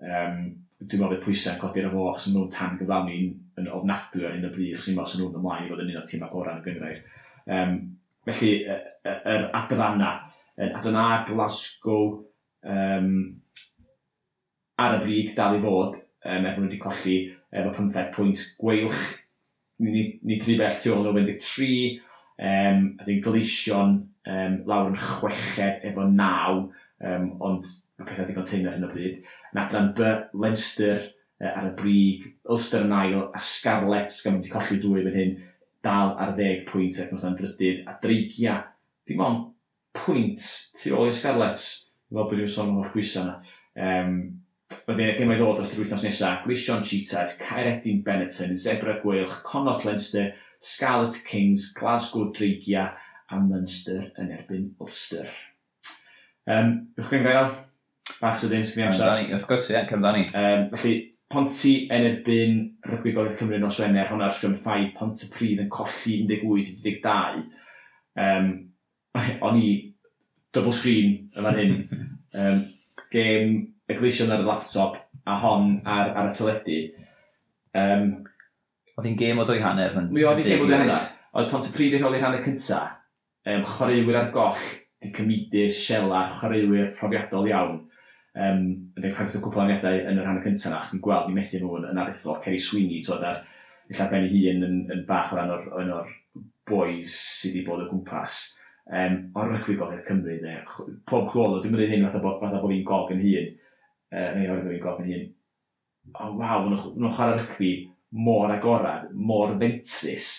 Um, dwi'n meddwl bod pwysau yn codi'r efo, achos nhw'n tan gyflawni'n yn ofnadwy ar un o bryd, achos ni'n meddwl sy'n nhw'n ymlaen i fod yn un o'r tîm agorau yn y gyngrair. Um, felly, yr er, er, er adranna, yn Adona, Glasgow, um, ar y brig dal i fod, um, er bod nhw wedi colli efo 15 pwynt gweilch. Ni, ni, ni bell tu ôl o 23, um, a dyn gleision um, lawr yn chweched efo 9, um, ond mae pethau digon teimlo hyn o bryd. Yn adran B, Leinster uh, ar y brig, Ulster yn ail, a Scarlett, gan wedi colli dwy fan hyn, dal ar 10 pwynt ac yn drydydd, a dreigia, dim ond pwynt tu ôl i Scarlett, fel bod yw'n sôn o'r pwysau yna. Um, Wedyn y gemau ddod dros yr wythnos nesaf, Grision Cheetahs, Caeredin Benetton, Zebra Gweilch, Connaught Leinster, Scarlet Kings, Glasgow Dreigia a Munster yn erbyn Ulster. Um, yw'ch gen gael? Bach sydyn, sgwni amser. Wrth gwrs, ie, cymdani. Um, felly, Ponti yn erbyn Rygbi Golydd Cymru nos Wener, hwnna'r sgrym ffai Pont y Pryd yn colli 18-12. Um, o'n i double screen yma hyn. um, game gleision ar y laptop a hon ar, ar y teledu. Um, Oedd hi'n gêm o ddwy hanner. Mi oedd hi'n gêm o ddwy hanner. Oedd pont y Pontypridd i'r holi hanner cynta. Um, chwaraewyr ar goll, di cymidus, siela, chwaraewyr profiadol iawn. Um, yn dweud o cwpl aniadau yn yr hanner cyntaf, na, chi'n gweld ni methu nhw yn, yn arutho. Kerry Sweeney, tod ar eich ben ei hun yn, yn bach o ran o'r, o'r, or boys sydd wedi bod o gwmpas. Um, o'r rygbi golydd Cymru, ne, pob clolo, dwi'n mynd i hyn fatha bod, fatha bod fi'n gog yn hun uh, neu oedd fi'n gofyn hyn, o oh, waw, nhw'n chwarae rygbi mor agorad, mor fentrus,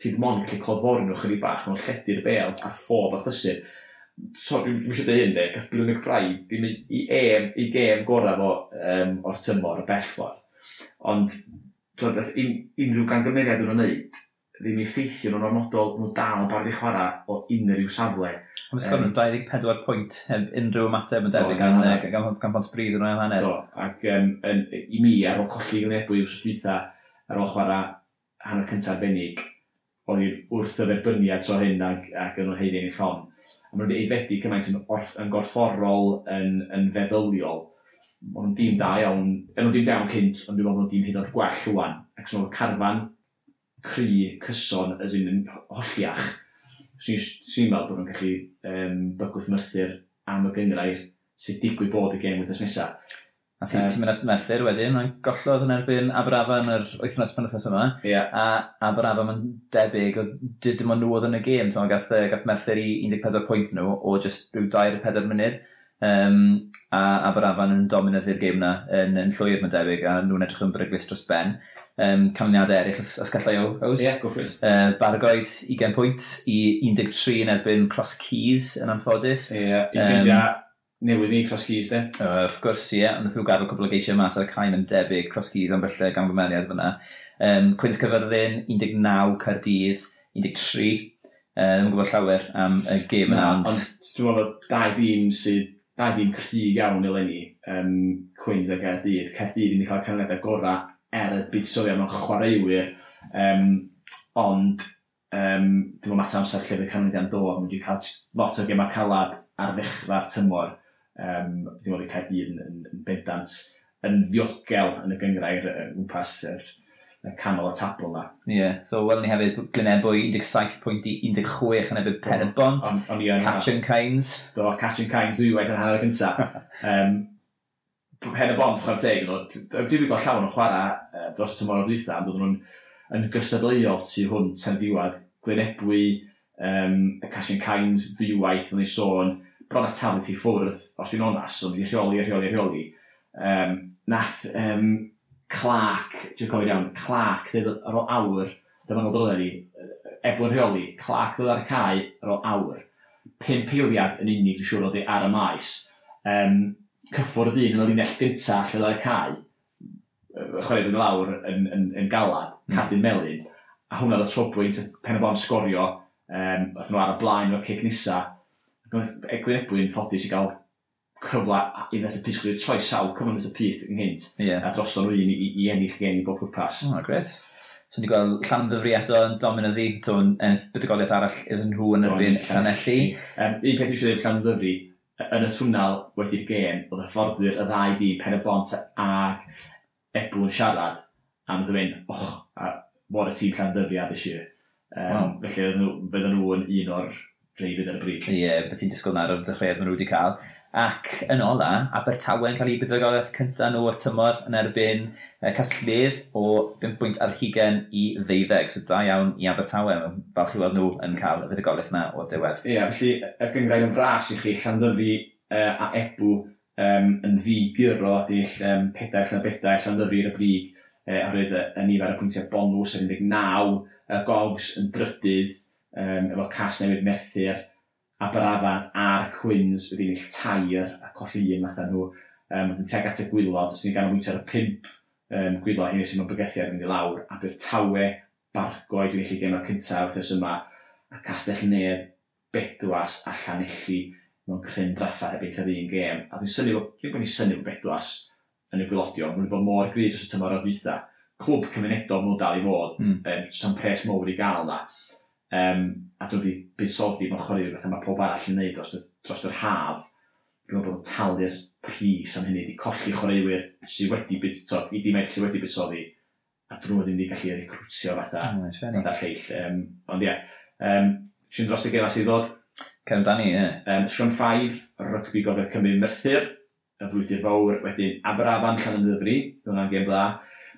ti'n mon gallu clodfori nhw chydig bach, nhw'n lledu'r bel a'r ffob a chysur. So, dwi'n dwi eisiau dweud hyn, de, gath Gilwyn McBride, dim i, em, i gem gorau fo, um, o'r tymor, y bellfod. Ond, so, un, unrhyw gangymeriad nhw'n wneud, ddim i ffeithio nhw'n ormodol, nhw dal yn barod i chwarae o unrhyw safle Mae'n sgwrn yn 24 pwynt heb unrhyw ymateb yn debyg gan, gan, gan pont bryd yn rhan hanner. Do, ac um, yn, i mi ar ôl colli gynebwy wrth dwytha ar ôl chwarae hanner cyntaf benig, oedd i'n wrth y yferbyniad tro hyn ac, ac yn o'n heiddi'n ei llon. A maen nhw'n eifedu cymaint yn, orth, yn gorfforol, yn, yn feddyliol. Maen nhw'n dîm da iawn, yn nhw'n dîm da iawn cynt, ond dwi'n meddwl nhw'n dîm hyd o'r gwell rwan. Ac so carfan, cri, cyson, as in, yn holliach Si'n si meddwl bod nhw'n gallu um, bygwth myrthyr am y gyngrair sydd digwydd bod y gêm wythnos nesaf. A ti'n um, ti'n mynd merthyr wedyn, mae'n gollodd yn erbyn Aberafan yr wythnos penwthnos yma. Yeah. A Aberafan yn debyg, o dim ond nhw oedd yn y gêm. Gath, gath merthyr i 14 pwynt nhw o just rhyw 2-4 munud. Um, a Aberafan yn dominydd i'r gêm yna yn, yn llwyr mae'n debyg a nhw'n edrych yn bryglis dros ben. Um, Canlyniadau eraill os, os gallai o, Ie, yeah, go for it. Uh, Bargoed 20 pwynt i 13 yn erbyn Cross Keys yn anffodus. Ie, yeah, i ffrindiau um, newydd ni, Cross Keys, de? Uh, of gwrs, ie. Yeah. Ond nhw gadw cwbl o geisio mas ar y caim yn debyg, Cross Keys am felly gamgymeriad fyna. Um, Cwynt Cyfyrddin, 19 Cardydd, 13. Uh, ddim yn gwybod llawer am y gêm yna, ond... Ond dwi'n meddwl dau dîm sydd da hi'n cryg iawn eleni um, Queens a Gaerdydd. Caerdydd yn cael canlyniadau gorau er y buddsoddiad mewn chwaraewyr. Um, ond um, dim ond mater amser lle fydd canlyniadau'n dod. Mae wedi cael lot o gemau calad ar ddechrau'r tymor. Um, dim ond i Caerdydd yn, yn, yn bendant yn ddiogel yn y gyngrair yn gwmpas yr er, canol y tabl yma. Ie, yeah. so welwn ni hefyd Glynebwy 17.16 yn ebyd Pen y Bont, Catch and Cains. Do, Catch and Cains ddwywaith yn hanner gyntaf. um, Pen y Bont, chwer teg, dwi'n dwi'n gweld llawn o chwarae uh, dros y tymor o dwytha, ond nhw'n yn gystadleuol tu hwnt yn ddiwedd. Glynebwy, um, y Catch and Cains ddwywaith yn ei sôn, bron a talu ti ffwrdd, os dwi'n onas, ond wedi rheoli, rheoli, rheoli. Um, nath um, Clark, dwi'n cofio iawn, Clark, dweud ar ôl awr, dyma nhw'n dod ni, eblyn rheoli, Clark dod ar y cae ar ôl awr. Pum peiliad yn unig, dwi'n siŵr, oedd ar y maes. Um, cyffwrdd un yn y linell gyntaf lle dweud ar y cae, chwarae yn lawr yn, yn, yn galad, mm. cadw'n melyn, a hwnna oedd y trobwynt pen y bon sgorio, um, oedd nhw ar y blaen o'r cic nisa, Eglyn Ebwyn ffodus i gael cyfle i nes y pys pysgwyr troi sawl cyfle nes y pys yn hynt yeah. a dros o'n un i, i i ennill gen i bob pwrpas. Oh, gret. So ni gweld llan ddyfriadol yn domen iddi, to'n ennill arall iddyn nhw yn erbyn llanelli. Um, un peth i eisiau dweud llan ddyfri, yn y twnnel wedi'r gêm, oedd y fforddwyr y ddau di pen y bont ag ebw yn siarad, a nhw'n mynd, och, a bod y tîm llan ddyfriad eisiau. Um, wow. Felly, fydden nhw yn un o'r dreifydd ar y bryd. Ie, yeah, bydde ti'n disgwyl na'r o'r dechreuad maen nhw wedi cael. Ac yn ola, Abertawe yn cael ei byddogolaeth cyntaf nhw o'r tymor yn erbyn uh, Castellydd o 5 pwynt ar hugen i ddeuddeg. So da iawn i Abertawe, mae'n falch i weld nhw yn cael y byddogolaeth yna o'r diwedd. Ie, yeah, felly er y gyngrair yn fras i chi, Llandyrfu uh, a Ebw um, yn ddigyr o dill um, pedair llan bedair Llandyrfu ar y brig, uh, oherwydd y nifer y pwyntiau bonws yr 19, y gogs yn drydydd, um, efo cas newydd methu'r Aberafan a'r Cwyns wedi ennill tair a colli un fatha nhw. Um, yn teg at y gwylod, os ni'n ganolbwyntio ar y pimp um, gwylod, hyn sy'n mynd bygythiad yn mynd i lawr, a bydd tawe, bargoed dwi'n gallu gemau cyntaf wrth yma, a Castell Nedd, Bedwas a Llanelli mewn cryn draffa heb ebyn cyrru un gêm. A dwi'n syni, dwi'n bod ni'n bod Bedwas yn y gwylodion, mae'n bod mor gryf dros y tymor o'r dweitha. Clwb cymunedol mewn dal i fod, mm. um, sam pres mowr i gael na. Um, a dwi'n wedi buddsoddi mewn chwarae beth mae pob arall yn gwneud dros, dros yr haf. Dwi'n meddwl bod yn talu'r pris am hynny, wedi colli chwaraewyr sydd wedi buddsoddi, i dim eich sydd wedi buddsoddi, a drwy ddim wedi gallu recrwtio fatha, mm, fatha lleill. Um, ond ie, yeah. um, sy'n dros y gefa sydd ddod. Cefn Dani, ie. Um, Sgrym 5, rygbi Gofedd Cymru Merthyr, y frwydyr fawr, wedyn Aberafan Llan y Dyfri, dwi'n am gem dda.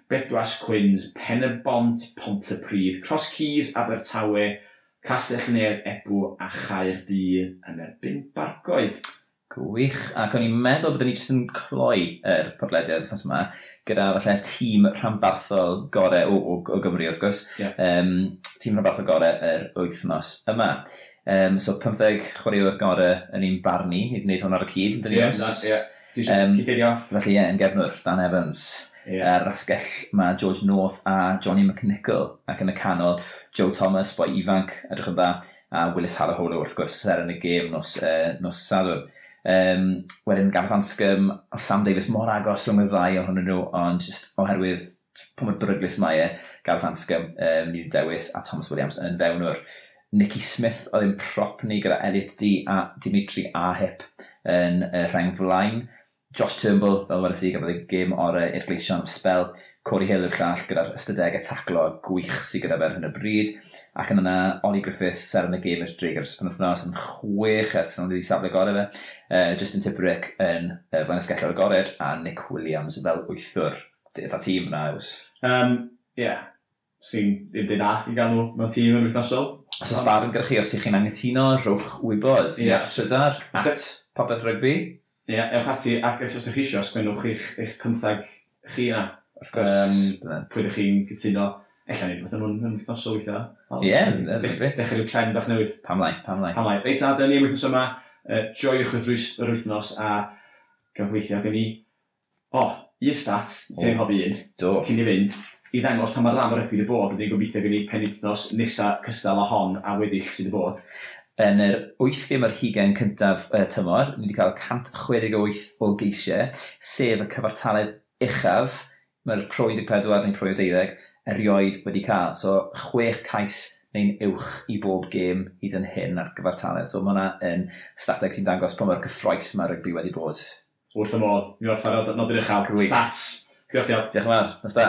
Bedwas Cwyns, Pen y Bont, Pont Cross Keys, Abertawe, Castell Neu'r Ebw a Chaer Dydd yn erbyn Bargoed. Gwych, ac o'n i'n meddwl byddwn ni jyst yn cloi yr podlediad wrthnos yma gyda falle tîm rhanbarthol gore o, o, o Gymru wrth gwrs, yeah. um, tîm rhanbarthol gore yr wythnos yma. Um, so 15 chwaraewyr gore yn un barni, ni'n gwneud hwn ar y cyd, yn dyn ni? Yeah, yeah. Um, Felly ie, yeah, yn gefnwr, Dan Evans yeah. uh, rasgell mae George North a Johnny McNichol ac yn y canol Joe Thomas, boi ifanc, edrych yn dda, a Willis Haraholo wrth gwrs ser yn y gêm nos, uh, nos Sadwr. Um, wedyn Gareth Anscombe a Sam Davis mor agos rhwng y ddau ohonyn nhw, ond just oherwydd pa mor bryglis mae e, Gareth Anscombe, um, Neil Dewis a Thomas Williams yn fewnwr. Nicky Smith oedd yn prop ni gyda Elliot D a Dimitri Ahip yn y rheng flaen. Josh Turnbull, fel wedi i, gafodd ei gêm orau i'r gleision am spel. Corey Hill yw'r llall gyda'r ystadegau taclo gwych sydd gyda fer hyn y bryd. Ac yn yna, Oli Griffiths ser yn y gêm i'r dreigers yn wythnos yn chwech at sy'n wedi safle gorau fe. Uh, Justin Tipperick yn uh, flaen ysgello'r agored a Nick Williams fel wythwr. Dda tîm yna, yw's? Um, yeah. Sy'n ddim dyn na i gael nhw mewn tîm yn wythnosol. Os oes barn gyda chi, os ych chi'n angytuno, rhowch wybod. Yeah. Sy'n at popeth rygbi. Ie, ewch ati, ac os ydych chi eisiau, sgwennwch eich, eich cymthag chi yna. Of course. Um, pwy ydych chi'n cytuno. Ella ni, beth nhw'n ymwthnosol weithio. Ie, bit. Dechrau trend bach newydd. Pam lai, pam lai. Pam lai. Reit, a dyna ni am wythnos yma. Uh, joiwch yr wythnos a gyfweithio gen i. O, oh, i stat, sy'n hobi un. Do. Cyn i fynd i ddangos pan mae'r ddam o'r ygwyd y bod, ydy'n gobeithio gen i penwythnos nesa cystal a hon a weddill sydd y bod yn yr 8 gym yr hugen cyntaf uh, tymor, ni wedi cael 168 o geisiau, sef y cyfartaledd uchaf, mae'r pro 14 neu pro 12 erioed wedi cael. So, chwech cais neu'n uwch i bob gêm hyd yn hyn ar gyfartaledd. So, mae hwnna yn stateg sy'n dangos pa mae'r gyffroes mae'r rygbi wedi bod. Wrth y modd, mi wrth ar adnod i'r uchaf. Stats. Diolch yn fawr. Nos da.